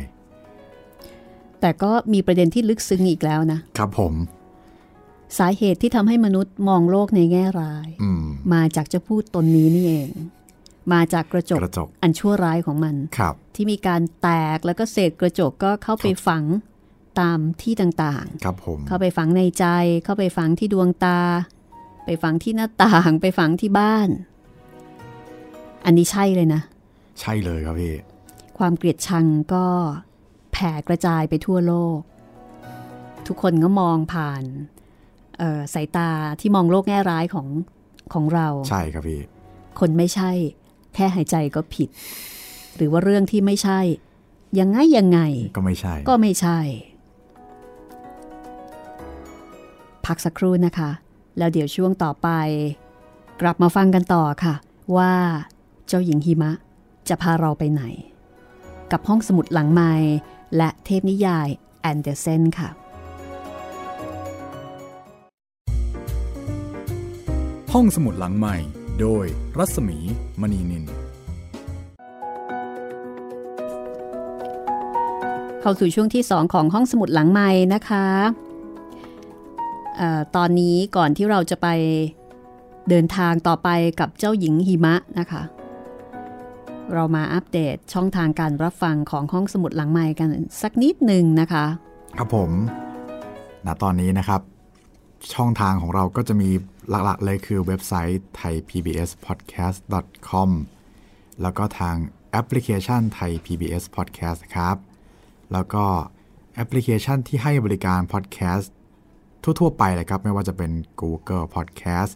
แต่ก็มีประเด็นที่ลึกซึ้งอีกแล้วนะ ครับผม สาเหตุที่ทำให้มนุษย์มองโลกในแง่ร้ายอืมมาจากเจะพูดตนนี้นี่เอง มาจากกระจกกระจกอันชั่วร้ายของมันครับที่มีการแตกแล้วก็เศษกระจกก็เข้าไปฝังตามที่ต่างครับผมๆเข้าไปฝังในใจ เข้าไปฝังที่ดวงตา ไปฝังที่หน้าต่าง ไปฝังที่บ้าน อันนี้ใช่เลยนะ ใช่เลยครับพี่ ความเกลียดชังก็ แผ่กระจายไปทั่วโลก ทุกคนก็มองผ่านเอ่อสายตาที่มองโลกแง่ร้ายของของเรา ใช่ครับพี่ คนไม่ใช่ แค่หายใจก็ผิด หรือว่าเรื่องที่ไม่ใช่ ยังไงยังไง ก็ไม่ใช่ ก็ไม่ใช่ พักสักครู่นะคะ แล้วเดี๋ยวช่วงต่อไป กลับมาฟังกันต่อค่ะ ว่าเจ้าหญิงหิมะจะพาเราไปไหน กับห้องสมุดหลังไม้ และเทพนิยายแอนเดอร์เซนค่ะ ห้องสมุดหลังใหม่ โดยรัศมีมณีนินเข้าสู่ช่วงที่ 2 ของห้องสมุดหลังไม้นะคะเออตอนนี้ก่อนที่เราจะไปเดินทางต่อไปกับเจ้าหญิงหิมะนะคะ เรามาอัปเดตช่องทางการรับฟังของห้องสมุดหลังไม้กันสักนิดหนึ่งนะคะ ครับผมณตอนนี้นะครับ ช่องทางของเราก็จะมีหลักๆเลยคือเว็บไซต์ thaipbspodcast.com แล้วก็ทางแอปพลิเคชัน Thai PBS Podcast ครับ แล้วก็แอปพลิเคชันที่ให้บริการ podcast ทั่ว ๆ ไปเลยครับ ไม่ว่าจะเป็น Google Podcast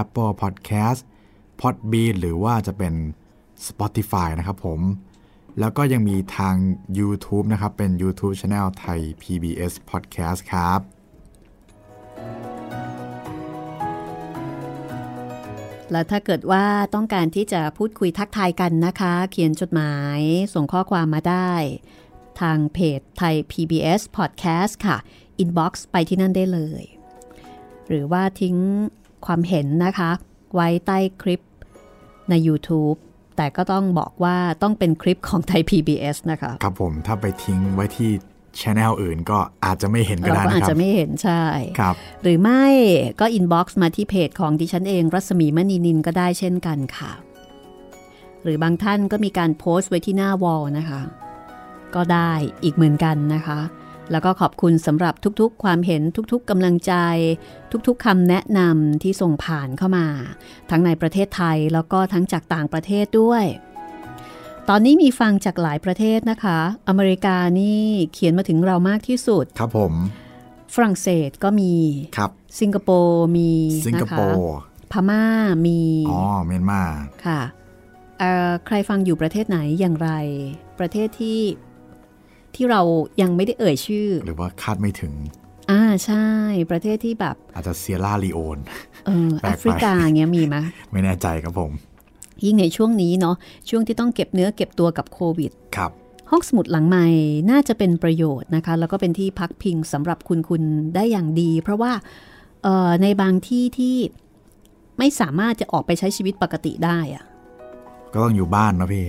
Apple Podcast Podbean หรือว่าจะเป็น Spotify นะครับผม แล้วก็ยังมีทาง YouTube นะครับ เป็น YouTube Channel Thai PBS Podcast ครับแล้วถ้าเกิดว่าต้องการที่จะพูดคุยทักทายกันนะคะ เขียนจดหมายส่งข้อความมาได้ ทางเพจไทย PBS Podcast ค่ะ inbox ไปที่นั่นได้เลย หรือว่าทิ้งความเห็นนะคะ ไว้ใต้คลิปใน YouTube แต่ก็ต้องบอกว่าต้องเป็นคลิปของไทย PBS นะคะ ครับผมถ้าไปทิ้งไว้ที่ช anel อื่นก็อาจจะไม่เห็นก็เราได้ก็อานะจครัจะบไม่เห็นใช่ครับหรือไม่ก็ inbox มาที่เพจของดิฉันเองรัศมีมณีนินก็ได้เช่นกันค่ะ หรือบางท่านก็มีการโพสต์ไว้ที่หน้า wall นะคะ ก็ได้อีกเหมือนกันนะคะ แล้วก็ขอบคุณสำหรับทุกๆ ความเห็นทุกๆกำลังใจ ทุกๆคำแนะนำที่ส่งผ่านเข้ามา ทั้งในประเทศไทยแล้วก็ทั้งจากต่างประเทศด้วย ตอนนี้มีฟังจากหลายประเทศนะคะ อเมริกานี่เขียนมาถึงเรามากที่สุด ครับผม ฝรั่งเศสก็มี ครับ สิงคโปร์มีสิงคนะคะโปร์พม่ามี อ๋อ เมียนมา ค่ะเอ่อใครฟังอยู่ประเทศไหนอย่างไร ประเทศที่ ที่เรายังไม่ได้เอ่ยชื่อ หรือว่าคาดไม่ถึง อ่าใช่ ประเทศที่แบบ อาจจะเซียร่าลีโอนเออแปลแอกไปฟริกาเงี้ยมีไหมไม่แน่ใจครับผม ยิ่งในช่วงนี้เนาะช่วงที่ต้องเก็บเนื้อเก็บตัวกับโควิด ครับห้องสมุดหลังใหม่น่าจะเป็นประโยชน์นะคะ แล้วก็เป็นที่พักพิงสำหรับคุณคุณได้อย่างดี เพราะว่าเอ่อในบางที่ที่ไม่สามารถจะออกไปใช้ชีวิตปกติได้อะก็ต้องอยู่บ้านนะพี่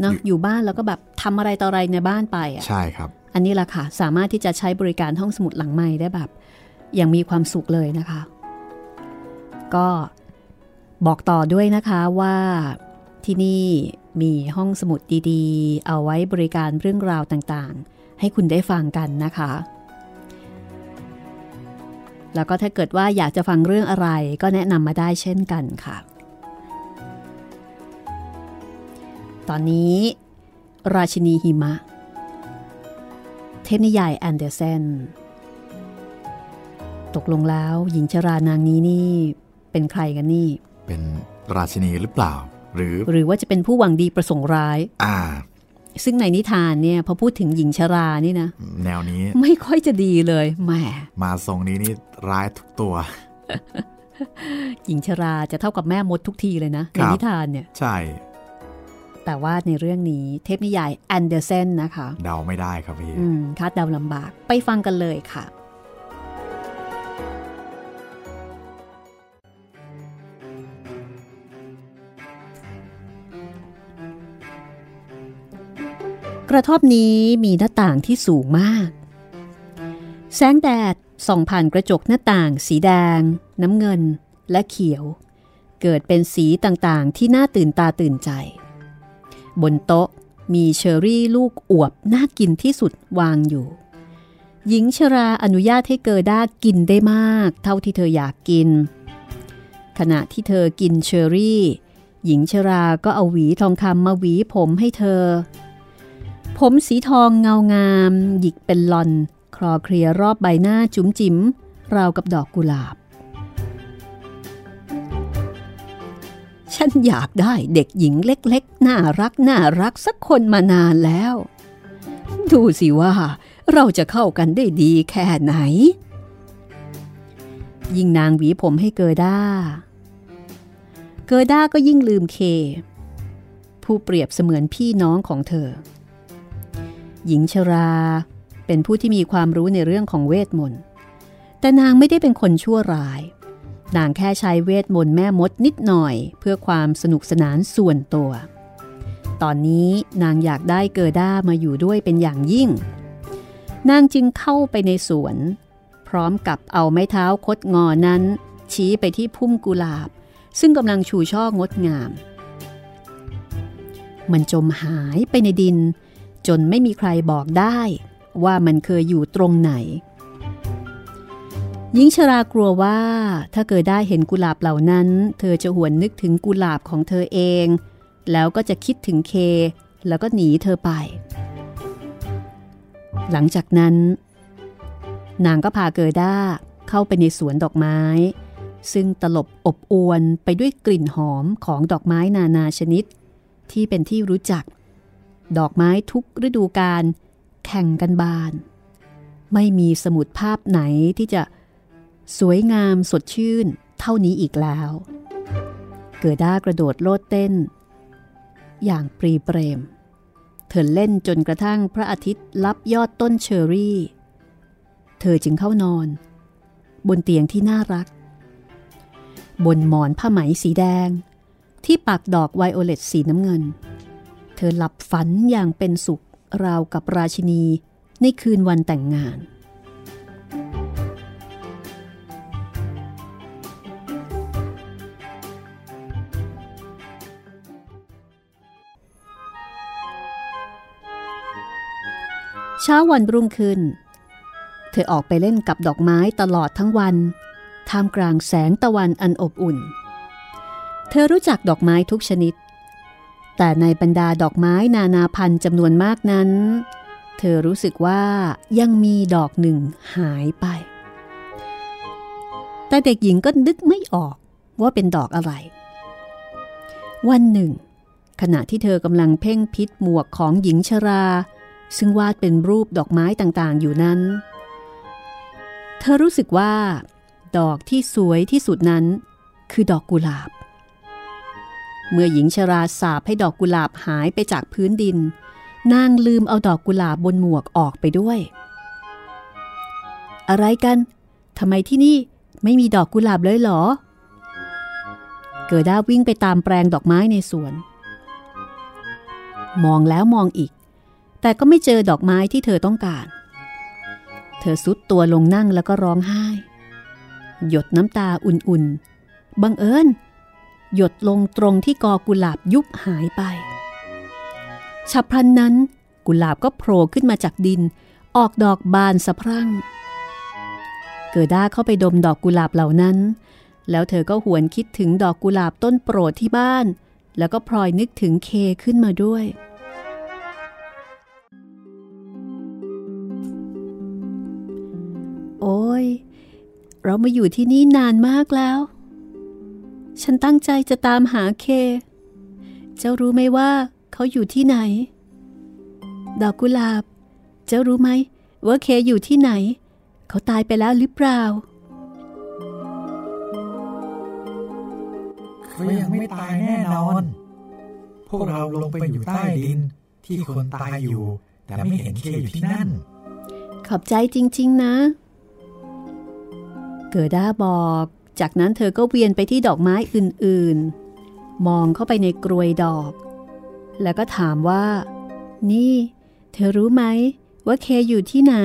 เนาะอยู่บ้านแล้วก็แบบทำอะไรต่ออะไรในบ้านไปอะใช่ครับ อันนี้แหละค่ะ สามารถที่จะใช้บริการห้องสมุดหลังใหม่ได้แบบ อย่างมีความสุขเลยนะคะ ก็บอกต่อด้วยนะคะว่าที่นี่มีห้องสมุดดีๆ เอาไว้บริการเรื่องราวต่างๆ ให้คุณได้ฟังกันนะคะ แล้วก็ถ้าเกิดว่าอยากจะฟังเรื่องอะไรก็แนะนำมาได้เช่นกันค่ะ ตอนนี้ ราชินีหิมะ เทพนิยายแอนเดอร์เซนตกลงแล้วหญิงชรานางนี้นี่เป็นใครกันนี่ เป็นราชินีหรือเปล่า หรือ หรือว่าจะเป็นผู้หวังดีประสงค์ร้าย อ่า ซึ่งในนิทานเนี่ยพอพูดถึงหญิงชรานี่นะ แนวนี้ ไม่ค่อยจะดีเลยแหมมาทรงนี้นี่ร้ายทุกตัว หญิงชราจะเท่ากับแม่มดทุกทีเลยนะคในรับนิทานเนี่ย ใช่ แต่ว่าในเรื่องนี้เทพนิยายแอนเดอร์เซนนะคะ เดาไม่ได้ครับพี่อืมคาดเดาลำบากไปฟังกันเลยค่ะเกระท่อมนี้มีหน้าต่างที่สูงมาก แสงแดดส่องผ่านกระจกหน้าต่าง สีแดง น้ำเงินและเขียว เกิดเป็นสีต่างๆที่น่าตื่นตาตื่นใจ บนโต๊ะมีเชอรี่ลูกอวบน่ากินที่สุดวางอยู่ หญิงชราอนุญาตให้เกิด้ากินได้มาก เท่าที่เธออยากกิน ขณะที่เธอกินเชอรี่ หญิงชราก็เอาหวีทองคำมาหวีผมให้เธอ ผมสีทองเงางาม หยิกเป็นลอน คลอเคลียรอบใบหน้าจุ๋มจิ๋มราวกับดอกกุหลาบ ฉันอยากได้เด็กหญิงเล็กๆ น่ารักน่ารักสักคนมานานแล้ว ดูสิว่าเราจะเข้ากันได้ดีแค่ไหน ยิ่งนางหวีผมให้เกอด้า เกอด้าก็ยิ่งลืมเค ผู้เปรียบเสมือนพี่น้องของเธอ หญิงชราเป็นผู้ที่มีความรู้ในเรื่องของเวทมนต์ แต่นางไม่ได้เป็นคนชั่วร้าย นางแค่ใช้เวทมนต์แม่มดนิดหน่อย เพื่อความสนุกสนานส่วนตัว ตอนนี้นางอยากได้เกอด้ามาอยู่ด้วยเป็นอย่างยิ่ง นางจึงเข้าไปในสวน พร้อมกับเอาไม้เท้าคดงอนั้น ชี้ไปที่พุ่มกุหลาบ ซึ่งกำลังชูช่องดงาม มันจมหายไปในดิน จนไม่มีใครบอกได้ว่ามันเคยอยู่ตรงไหน หญิงชรากลัวว่า ถ้าเกิดได้เห็นกุหลาบเหล่านั้น เธอจะหวนนึกถึงกุหลาบของเธอเอง แล้วก็จะคิดถึงเค แล้วก็หนีเธอไป หลังจากนั้น นางก็พาเกิด้าเข้าไปในสวนดอกไม้ ซึ่งตลบอบอวนไปด้วยกลิ่นหอมของดอกไม้นานาชนิด ที่เป็นที่รู้จัก ดอกไม้ทุกฤดูกาลแข่งกันบาน ไม่มีสมุดภาพไหนที่จะ สวยงามสดชื่นเท่านี้อีกแล้ว เกิดด้ากระโดดโลดเต้น อย่างปรีเปรม เธอเล่นจนกระทั่งพระอาทิตย์ลับยอดต้นเชอรี่ เธอจึงเข้านอน บนเตียงที่น่ารัก บนหมอนผ้าไหมสีแดง ที่ปักดอกไวโอเลตสีน้ำเงิน เธอหลับฝันอย่างเป็นสุขราวกับราชินีในคืนวันแต่งงาน เช้าวันรุ่งขึ้น เธอออกไปเล่นกับดอกไม้ตลอดทั้งวัน ท่ามกลางแสงตะวันอันอบอุ่น เธอรู้จักดอกไม้ทุกชนิด แต่ในบรรดาดอกไม้นานาพันธุ์จำนวนมากนั้น เธอรู้สึกว่ายังมีดอกหนึ่งหายไป แต่เด็กหญิงก็นึกไม่ออกว่าเป็นดอกอะไร วันหนึ่ง ขณะที่เธอกำลังเพ่งพิษหมวกของหญิงชรา ซึ่งวาดเป็นรูปดอกไม้ต่างๆ อยู่นั้น เธอรู้สึกว่า ดอกที่สวยที่สุดนั้น คือดอกกุหลาบ เมื่อหญิงชราสาบให้ดอกกุหลาบหายไปจากพื้นดิน นางลืมเอาดอกกุหลาบบนหมวกออกไปด้วย อะไรกันทำไมที่นี่ไม่มีดอกกุหลาบเลยเหรอ เกิด้าวิ่งไปตามแปลงดอกไม้ในสวน มองแล้วมองอีก แต่ก็ไม่เจอดอกไม้ที่เธอต้องการ เธอซุดตัวลงนั่งแล้วก็ร้องไห้ หยดน้ำตาอุ่นๆ บังเอิญหยดลงตรงที่กอกุหลาบยุบหายไป ฉับพลันนั้นกุหลาบก็โผล่ขึ้นมาจากดิน ออกดอกบานสะพรั่ง เกิด้าเข้าไปดมดอกกุหลาบเหล่านั้น แล้วเธอก็หวนคิดถึงดอกกุหลาบต้นโปรดที่บ้าน แล้วก็พลอยนึกถึงเคขึ้นมาด้วย เรามาอยู่ที่นี่นานมากแล้ว ฉันตั้งใจจะตามหาเค เจ้ารู้ไหมว่าเขาอยู่ที่ไหน ดอกกุหลาบ เจ้ารู้ไหมว่าเคอยู่ที่ไหน เขาตายไปแล้วหรือเปล่าเขายังไม่ตายแน่นอน พวกเราลงไปอยู่ใต้ดินที่คนตายอยู่ แต่ไม่เห็นเคอยู่ที่นั่น ขอบใจจริง ๆ นะ เกิด้าบอก จากนั้นเธอก็เวียนไปที่ดอกไม้อื่นๆ มองเข้าไปในกรวยดอก แล้วก็ถามว่า นี่ เธอรู้ไหมว่าเคอยู่ที่ไหน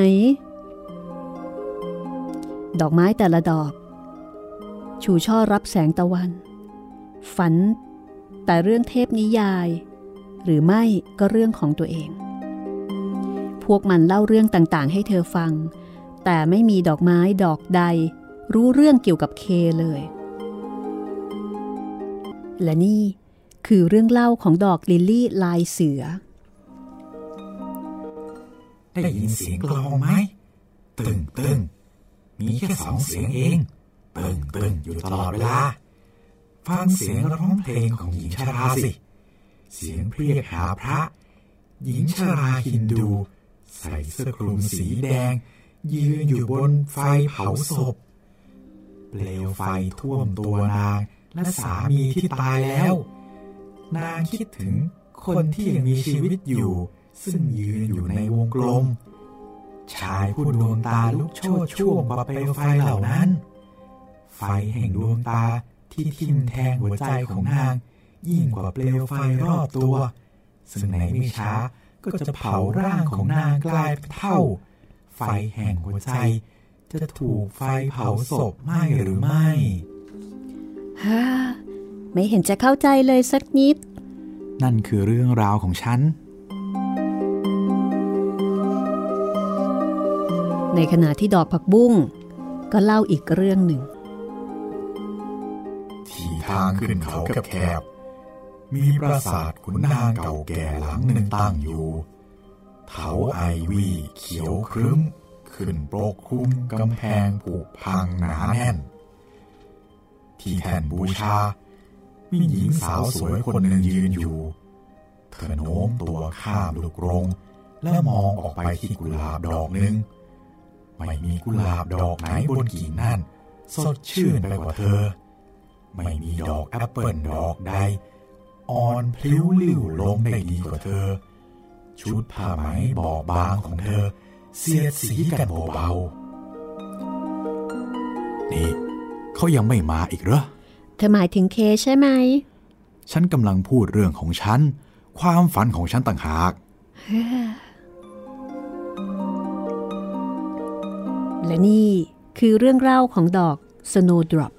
ดอกไม้แต่ละดอก ชูช่อรับแสงตะวัน ฝัน แต่เรื่องเทพนิยาย หรือไม่ก็เรื่องของตัวเอง พวกมันเล่าเรื่องต่างๆ ให้เธอฟัง แต่ไม่มีดอกไม้ดอกใด รู้เรื่องเกี่ยวกับเคเลย และนี่คือเรื่องเล่าของดอกลิลลี่ลายเสือ ได้ยินเสียงกลองไหม ตึงตึงมีแค่สองเสียงเอง ตึงตึงอยู่ตลอดเวลา ฟังเสียงร้องเพลงของหญิงชราสิ เสียงเรียกหาพระ หญิงชราฮินดู ใส่เสื้อคลุมสีแดง ยืนอยู่บนไฟเผาศพ เปลวไฟท่วมตัวนางและสามีที่ตายแล้ว นางคิดถึงคนที่ยังมีชีวิตอยู่ ซึ่งยืนอยู่ในวงกลม ชายผู้ดวงตาลุกโชดช่วงกว่าเปลวไฟเหล่านั้น ไฟแห่งดวงตาที่ทิ่มแทงหัวใจของนาง ยิ่งกว่าเปลวไฟรอบตัว ซึ่งในไม่ช้าก็จะเผาร่างของนางกลายเป็นเท่า ไฟแห่งหัวใจ จะถูกไฟเผาศพไหมหรือไม่ฮ่าไม่เห็นจะเข้าใจเลยสักนิด นั่นคือเรื่องราวของฉัน ในขณะที่ดอกผักบุ้ง ก็เล่าอีกเรื่องหนึ่ง ที่ทางขึ้นเขาแคบๆมีปราสาทขุนนางเก่าแก่หลังหนึ่งตั้งอยู่ เถาไอวีเขียวครึ้ม ขึ้นปกคลุมกำแพงผุพังหนาแน่น ที่แท่นบูชา มีหญิงสาวสวยคนหนึ่งยืนอยู่ เธอโน้มตัวข้ามลูกกรง และมองออกไปที่กุหลาบดอกหนึ่ง ไม่มีกุหลาบดอกไหนบนกิ่งนั่น สดชื่นไปกว่าเธอ ไม่มีดอกแอปเปิลดอกใดอ่อนพลิ้วลิ่วลงได้ดีกว่าเธอ ชุดผ้าไหมบอบบางของเธอ เสียดสีกันเบานี่เขายังไม่มาอีกเหรอ เธอหมายถึงเคใช่ไหม ฉันกำลังพูดเรื่องของฉัน ความฝันของฉันต่างหาก และนี่คือเรื่องเล่าของดอก Snowdrop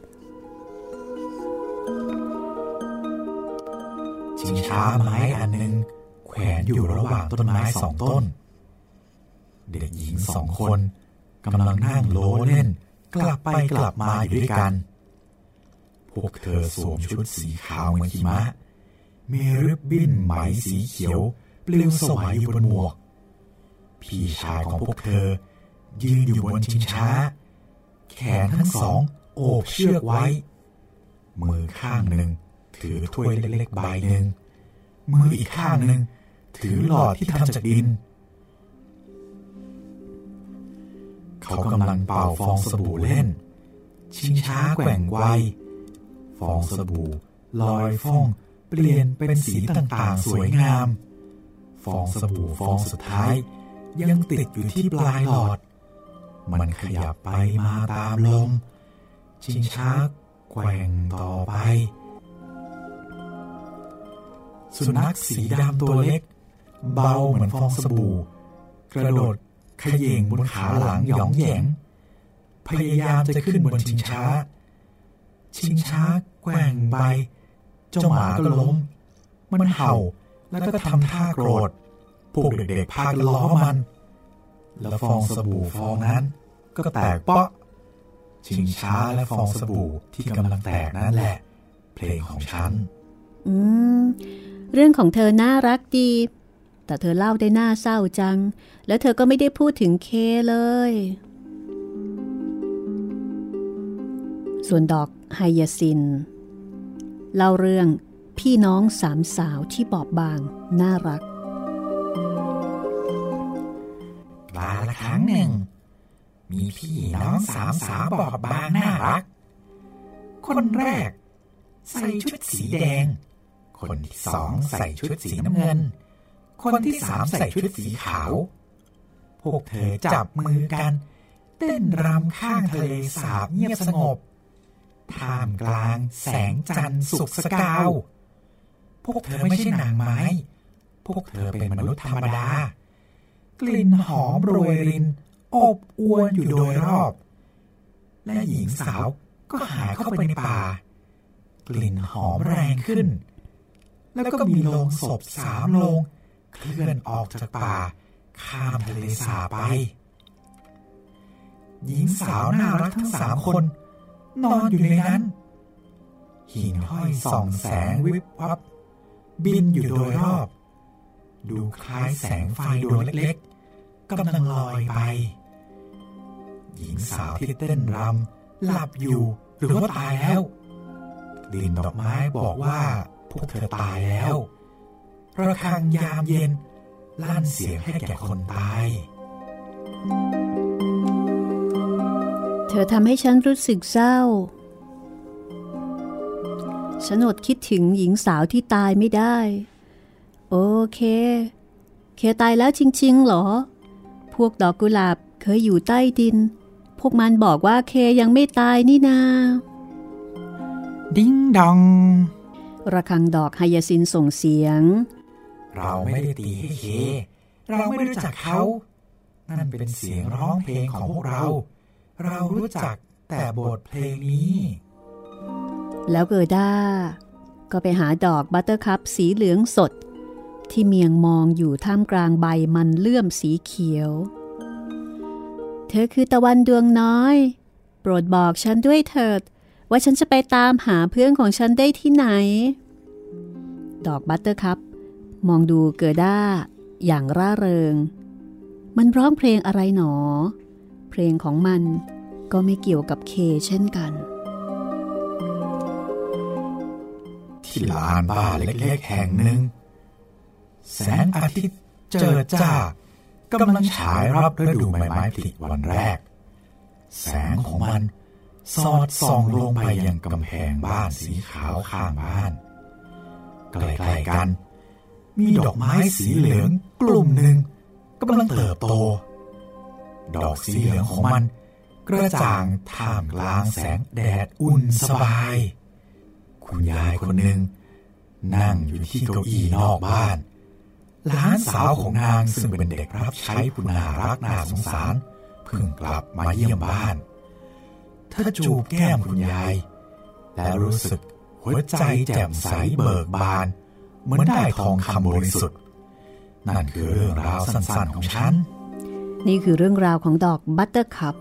ๆชิงช้าไม้อันหนึ่งแขวนอยู่ระหว่างต้นไม้สองต้น เด็กหญิงสองคนกำลังนั่งโลเล่น กลับไปกลับมาอยู่ด้วยกัน พวกเธอสวมชุดสีขาวเหมือนหิมะ มีริบบิ้นไหมสีเขียวปลิวสวายอยู่บนหมวก พี่ชายของพวกเธอ ยืนอยู่บนชิงช้า แขนทั้งสองโอบเชือกไว้ มือข้างหนึ่งถือถ้วยเล็กๆใบหนึ่งมืออีกข้างหนึ่งถือหลอดที่ทำจากดิน เขากำลังเป่าฟองสบู่เล่น ชิงช้าแกว่งไวฟองสบู่ลอยฟ่องเปลี่ยนเป็นสีต่างๆ สวยงาม ฟองสบู่ฟองสุดท้าย ยังติดอยู่ที่ปลายหลอด มันขยับไปมาตามลม ชิงช้าแกว่งต่อไป สุนัขสีดำตัวเล็ก เบาเหมือนฟองสบู่ กระโดด ขย่งบนขาหลังหยองแหยง พยายามจะขึ้นบนชิงช้า ชิงช้าแกว่งไปเจ้าหมาก็ล้ม มันเห่าแล้วก็ทำท่าโกรธ พวกเด็กๆพากันล้อมัน แล้วฟองสบู่ฟองนั้นก็แตกเปาะ ชิงช้าและฟองสบู่ที่กำลังแตกนั่นแหละ เพลงของฉัน อืม เรื่องของเธอน่ารักดี แต่เธอเล่าได้น่าเศร้าจัง แล้วเธอก็ไม่ได้พูดถึงเคเลย ส่วนดอกไฮยาซิน เล่าเรื่องพี่น้องสามสาวที่บอบบางน่ารักกาละครั้งหนึ่ง มีพี่น้องสามสาวบอบบางน่ารัก คนแรก ใส่ชุดสีแดง คนที่สองใส่ชุดสีน้ำเงิน คนที่สามใส่ชุดสีขาว พวกเธอจับมือกัน เต้นรำข้างทะเลสาบเงียบสงบ ท่ามกลางแสงจันทร์สุกสกาว พวกเธอไม่ใช่นางไม้ พวกเธอเป็นมนุษย์ธรรมดา กลิ่นหอมโรยริน อบอวนอยู่โดยรอบ และหญิงสาวก็หายเข้าไปในป่า กลิ่นหอมแรงขึ้น แล้วก็มีโลงศพสามโลง เคลื่อนออกจากป่า ข้ามทะเลสาบไป หญิงสาวน่ารักทั้งสามคน นอนอยู่ในนั้น หิ่งห้อยส่องแสงวิบวับ บินอยู่โดยรอบ ดูคล้ายแสงไฟดวงเล็กๆกำลังลอยไป หญิงสาวที่เต้นรำหลับอยู่หรือว่าตายแล้วกลิ่นดอกไม้บอกว่าพวกเธอตายแล้ว ระฆังยามเย็น ลั่นเสียงให้แก่คนตาย เธอทำให้ฉันรู้สึกเศร้าฉันอดคิดถึงหญิงสาวที่ตายไม่ได้ โอเค เคตายแล้วจริงๆเหรอ พวกดอกกุหลาบเคยอยู่ใต้ดิน พวกมันบอกว่าเคยังไม่ตายนี่นา ดิ้งดอง ระฆังดอกไฮยาซินส่งเสียง เราไม่ได้ตีให้เค เราไม่รู้จักเขา นั่นเป็นเสียงร้องเพลงของพวกเรา เรารู้จักแต่บทเพลงนี้ แล้วเกอด้า ก็ไปหาดอก buttercup สีเหลืองสด ที่เมียงมองอยู่ท่ามกลางใบมันเลื่อมสีเขียว เธอคือตะวันดวงน้อย โปรดบอกฉันด้วยเถิด ว่าฉันจะไปตามหาเพื่อนของฉันได้ที่ไหน ดอกบัตเตอร์คัพ มองดูเกอร์ด้า อย่างร่าเริง มันร้องเพลงอะไรหนอ เพลงของมันก็ไม่เกี่ยวกับเคเช่นกัน ที่ลานบ้านเล็กๆแห่งหนึ่ง แสงอาทิตย์เจิดจ้ากำลังฉายรับฤดูใบไม้ผลิวันแรก แสงของมันสอดส่องลงไปยังกำแพงบ้านสีขาวข้างบ้าน ใกล้ๆกัน มีดอกไม้สีเหลืองกลุ่มหนึ่งกำลังเติบโต ดอกสีเหลืองของมัน กระจ่างท่ามกลางแสงแดดอุ่นสบาย คุณยายคนหนึ่งนั่งอยู่ที่เก้าอี้นอกบ้านหลานสาวของนางซึ่งเป็นเด็กรับใช้ผู้น่ารักน่าสงสารเพิ่งกลับมาเยี่ยมบ้านเธอจูบแก้มคุณยาย และรู้สึกหัวใจแจ่มใสเบิกบาน เหมือนได้ทองคำบริสุทธิ์ นั่นคือเรื่องราวสั้นๆของฉันัน นี่คือเรื่องราวของดอก buttercup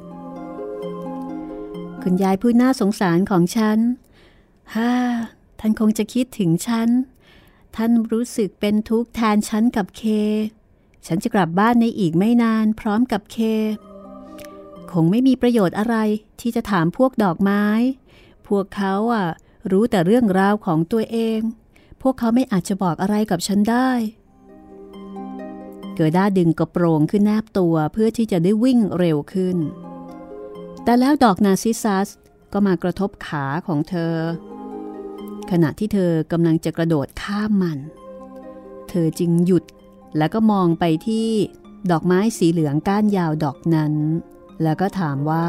คุณยายผู้น่าสงสารของฉันฮ่าท่านคงจะคิดถึงฉัน ท่านรู้สึกเป็นทุกข์แทนฉันกับเค ฉันจะกลับบ้านในอีกไม่นานพร้อมกับเค คงไม่มีประโยชน์อะไรที่จะถามพวกดอกไม้ พวกเขาอะรู้แต่เรื่องราวของตัวเอง พวกเขาไม่อาจจะบอกอะไรกับฉันได้ เกิด้าดึงกระโปรงขึ้นแนบตัวเพื่อที่จะได้วิ่งเร็วขึ้น แต่แล้วดอกนาซิซัสก็มากระทบขาของเธอ ขณะที่เธอกำลังจะกระโดดข้ามมัน เธอจึงหยุดแล้วก็มองไปที่ดอกไม้สีเหลืองก้านยาวดอกนั้น แล้วก็ถามว่า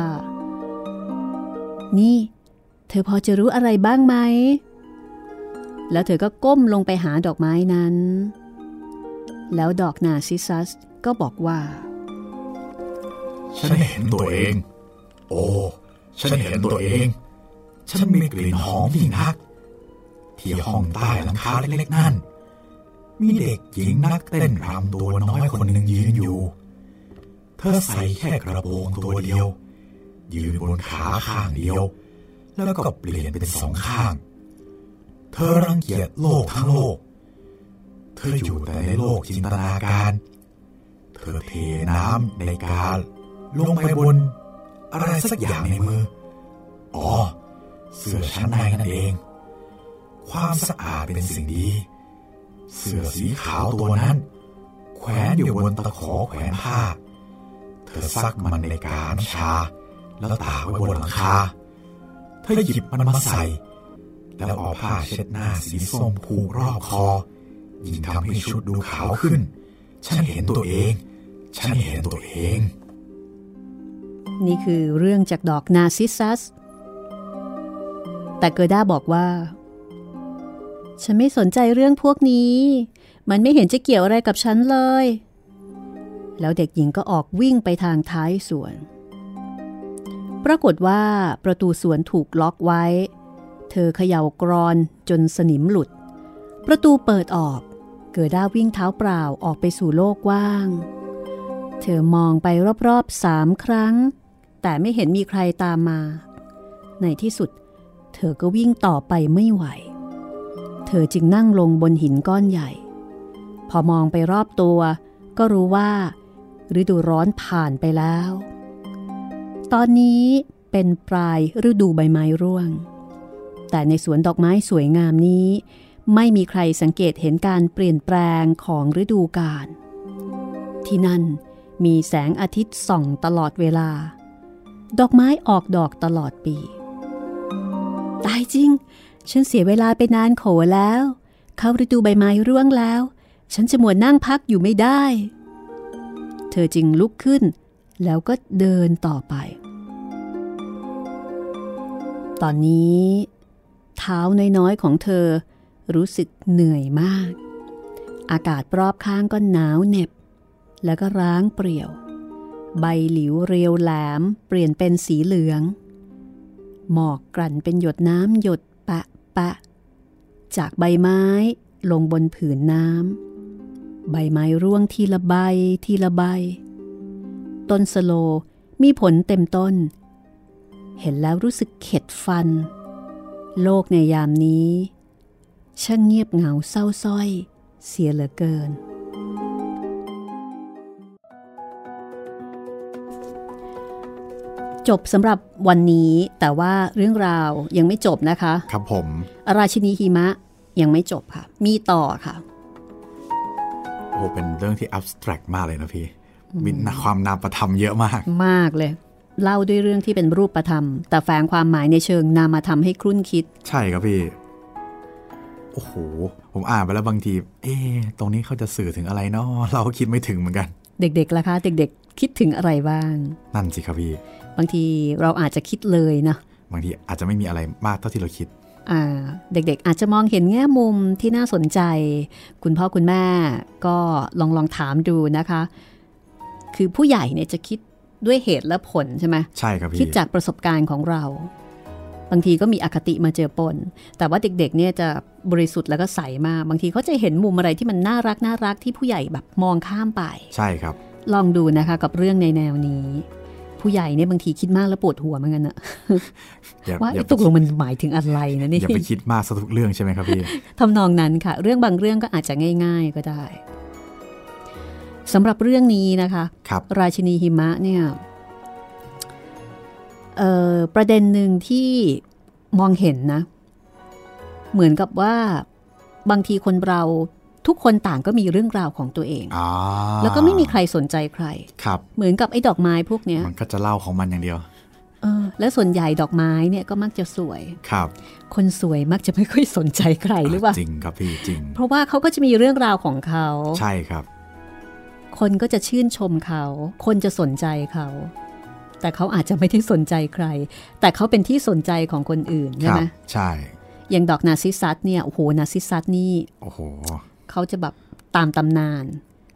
นี่ เธอพอจะรู้อะไรบ้างไหม แล้วเธอก็ก้มลงไปหาดอกไม้นั้น แล้วดอกนาซิซัสก็บอกว่า ฉันเห็นตัวเอง โอ้ ฉันเห็นตัวเอง ฉันมีกลิ่นหอมยิ่นัก ที่ห้องใต้หลังคาเล็กๆนั่น มีเด็กหญิงนักเต้นรำตัวน้อยคนหนึ่งยืนอยู่ เธอใส่แค่กระโปรงตัวเดียว ยืนบนขาข้างเดียว แล้วก็เปลี่ยนเป็นสองข้าง เธอรังเกียจโลกทั้งโลก เธออยู่แต่ในโลกจินตนาการ เธอเทน้ำในกาลงไปบน อะไรสักอย่างในมือ อ๋อ เสื้อชั้นในนั่นเอง ความสะอาดเป็นสิ่งดี เสื้อสีขาวตัวนั้น แขวนอยู่บนตะขอแขวนผ้า เธอซักมันในกาน้ำชา แล้วตากไว้บนหลังคา เธอหยิบมันมาใส่ แล้วเอาผ้าเช็ดหน้าสีส้มผูกรอบคอ ยิ่งทำให้ชุดดูขาวขึ้น ฉันเห็นตัวเอง ฉันเห็นตัวเอง นี่คือเรื่องจากดอกนาซิสซัส แต่เกอร์ด้าบอกว่า ฉันไม่สนใจเรื่องพวกนี้ มันไม่เห็นจะเกี่ยวอะไรกับฉันเลย แล้วเด็กหญิงก็ออกวิ่งไปทางท้ายสวน ปรากฏว่าประตูสวนถูกล็อกไว้ เธอเขย่ากลอนจนสนิมหลุด ประตูเปิดออก เกอร์ด้าวิ่งเท้าเปล่าออกไปสู่โลกกว้าง เธอมองไปรอบๆสามครั้ง แต่ไม่เห็นมีใครตามมา ในที่สุด เธอก็วิ่งต่อไปไม่ไหว เธอจึงนั่งลงบนหินก้อนใหญ่ พอมองไปรอบตัว ก็รู้ว่า ฤดูร้อนผ่านไปแล้ว ตอนนี้เป็นปลายฤดูใบไม้ร่วง แต่ในสวนดอกไม้สวยงามนี้ ไม่มีใครสังเกตเห็นการเปลี่ยนแปลงของฤดูกาล ที่นั่นมีแสงอาทิตย์ส่องตลอดเวลา ดอกไม้ออกดอกตลอดปี ตายจริง ฉันเสียเวลาไปนานโขแล้ว เข้าฤดูใบไม้ร่วงแล้ว ฉันจะมัวนั่งพักอยู่ไม่ได้ เธอจึงลุกขึ้น แล้วก็เดินต่อไป ตอนนี้ เท้าน้อยๆของเธอ รู้สึกเหนื่อยมาก อากาศรอบข้างก็หนาวเหน็บ แล้วก็ร้างเปรี่ยว ใบหลิวเรียวแหลมเปลี่ยนเป็นสีเหลือง หมอกกลั่นเป็นหยดน้ำหยดปะปะ จากใบไม้ลงบนผืนน้ำใบไม้ร่วงทีละใบทีละใบ ต้นสโลมีผลเต็มต้น เห็นแล้วรู้สึกเข็ดฟัน โลกในยามนี้ ช่างเงียบเหงาเศร้าส้อย เสียเหลือเกิน จบสำหรับวันนี้แต่ว่าเรื่องราวยังไม่จบนะคะ ครับผม ราชินีหิมะยังไม่จบค่ะ มีต่อค่ะ โอ้โหเป็นเรื่องที่ abstract มากเลยนะพี่มีความนามประธรรมเยอะมาก มากเลย เล่าด้วยเรื่องที่เป็นรูปธรรม แต่แฝงความหมายในเชิงนามธรรมให้ครุ่นคิด ใช่ครับพี่ โอ้โห ผมอ่านไปแล้วบางที เอ๊ะตรงนี้เขาจะสื่อถึงอะไรเนาะเราก็คิดไม่ถึงเหมือนกัน เด็กๆล่ะคะเด็กๆ คิดถึงอะไรบ้าง นั่นสิครับพี่ บางทีเราอาจจะคิดเลยนะบางทีอาจจะไม่มีอะไรมากเท่าที่เราคิดอ่าเด็กๆอาจจะมองเห็นแง่มุมที่น่าสนใจ คุณพ่อคุณแม่ก็ลองลองถามดูนะคะ คือผู้ใหญ่เนี่ยจะคิด ด้วยเหตุและผลใช่ไหมใช่ครับพี่คิดจากประสบการณ์ของเรา บางทีก็มีอคติมาเจอปน แต่ว่าเด็กๆเนี่ยจะบริสุทธิ์แล้วก็ใสมาก บางทีเขาจะเห็นมุมอะไรที่มันน่ารักน่ารักที่ผู้ใหญ่แบบมองข้ามไป ใช่ครับ ลองดูนะคะกับเรื่องในแนวนี้ผู้ใหญ่เนี่ยบางทีคิดมากแล้วปวดหัวเหมือนกันอะอย่าว่าอย่าไอ้ตกลงมันหมายถึงอะไรนะนี่อย่าไปคิดมากซะทุกเรื่องใช่ไหมครับพี่ทำนองนั้นค่ะ เรื่องบางเรื่องก็อาจจะง่าย ๆ ก็ได้ สำหรับเรื่องนี้นะคะครับราชินีหิมะเนี่ยเอ่อประเด็นหนึ่งที่มองเห็นนะ เหมือนกับว่าบางทีคนเราทุกคนต่างก็มีเรื่องราวของตัวเองอ่าแล้วก็ไม่มีใครสนใจใครครับ เหมือนกับไอ้ดอกไม้พวกเนี้ยมันก็จะเล่าของมันอย่างเดียวเออและส่วนใหญ่ดอกไม้เนี่ยก็มักจะสวย ครับ คนสวยมักจะไม่ค่อยสนใจใครหรือเปล่าจริงครับพี่จริง เพราะว่าเขาก็จะมีเรื่องราวของเขา ใช่ครับ คนก็จะชื่นชมเขา คนจะสนใจเขา แต่เขาอาจจะไม่ได้สนใจใคร แต่เขาเป็นที่สนใจของคนอื่นคใช่รัไหมใช่ อย่างดอกนาซิสซัสเนี่ย โอ้โห นาซิสซัสนี่ โอ้โห เขาจะแบบตามตำนาน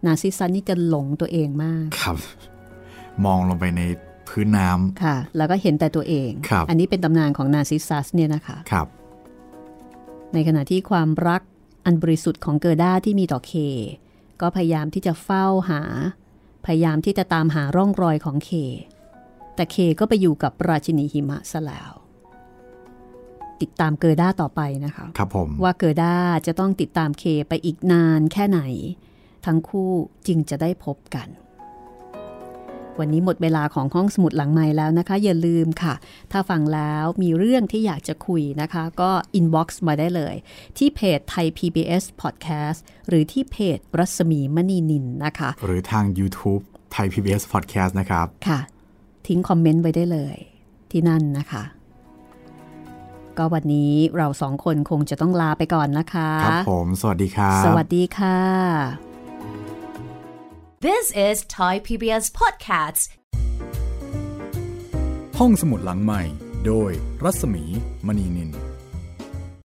นาซิสซัสนี่จะหลงตัวเองมาก ครับ มองลงไปในพื้นน้ำค่ะ แล้วก็เห็นแต่ตัวเองครับอันนี้เป็นตำนานของนาซิสซัสเนี่ยนะคะ ครับ ในขณะที่ความรักอันบริสุทธิ์ของเกอร์ด้าที่มีต่อเค ก็พยายามที่จะเฝ้าหา พยายามที่จะตามหาร่องรอยของเค แต่เคก็ไปอยู่กับราชินีหิมะซะแล้วติดตามเกอร์ด้าต่อไปนะคะครับผมว่าเกอร์ด้าจะต้องติดตามเคไปอีกนานแค่ไหน ทั้งคู่จึงจะได้พบกัน วันนี้หมดเวลาของห้องสมุดหลังใหม่แล้วนะคะ อย่าลืมค่ะ ถ้าฟังแล้วมีเรื่องที่อยากจะคุยนะคะ ก็ inbox มาได้เลย ที่เพจไทย PBS Podcast หรือที่เพจรัศมีมณีนินนะคะ หรือทาง YouTube ไทย PBS Podcast นะครับ ค่ะ ทิ้งคอมเมนต์ไว้ได้เลย ที่นั่นนะคะก็วันนี้เราสองคนคงจะต้องลาไปก่อนนะคะ ครับผม สวัสดีครับ สวัสดีค่ะ This is Thai PBS Podcasts. ห้องสมุดหลังใหม่ โดยรัศมีมณีนิน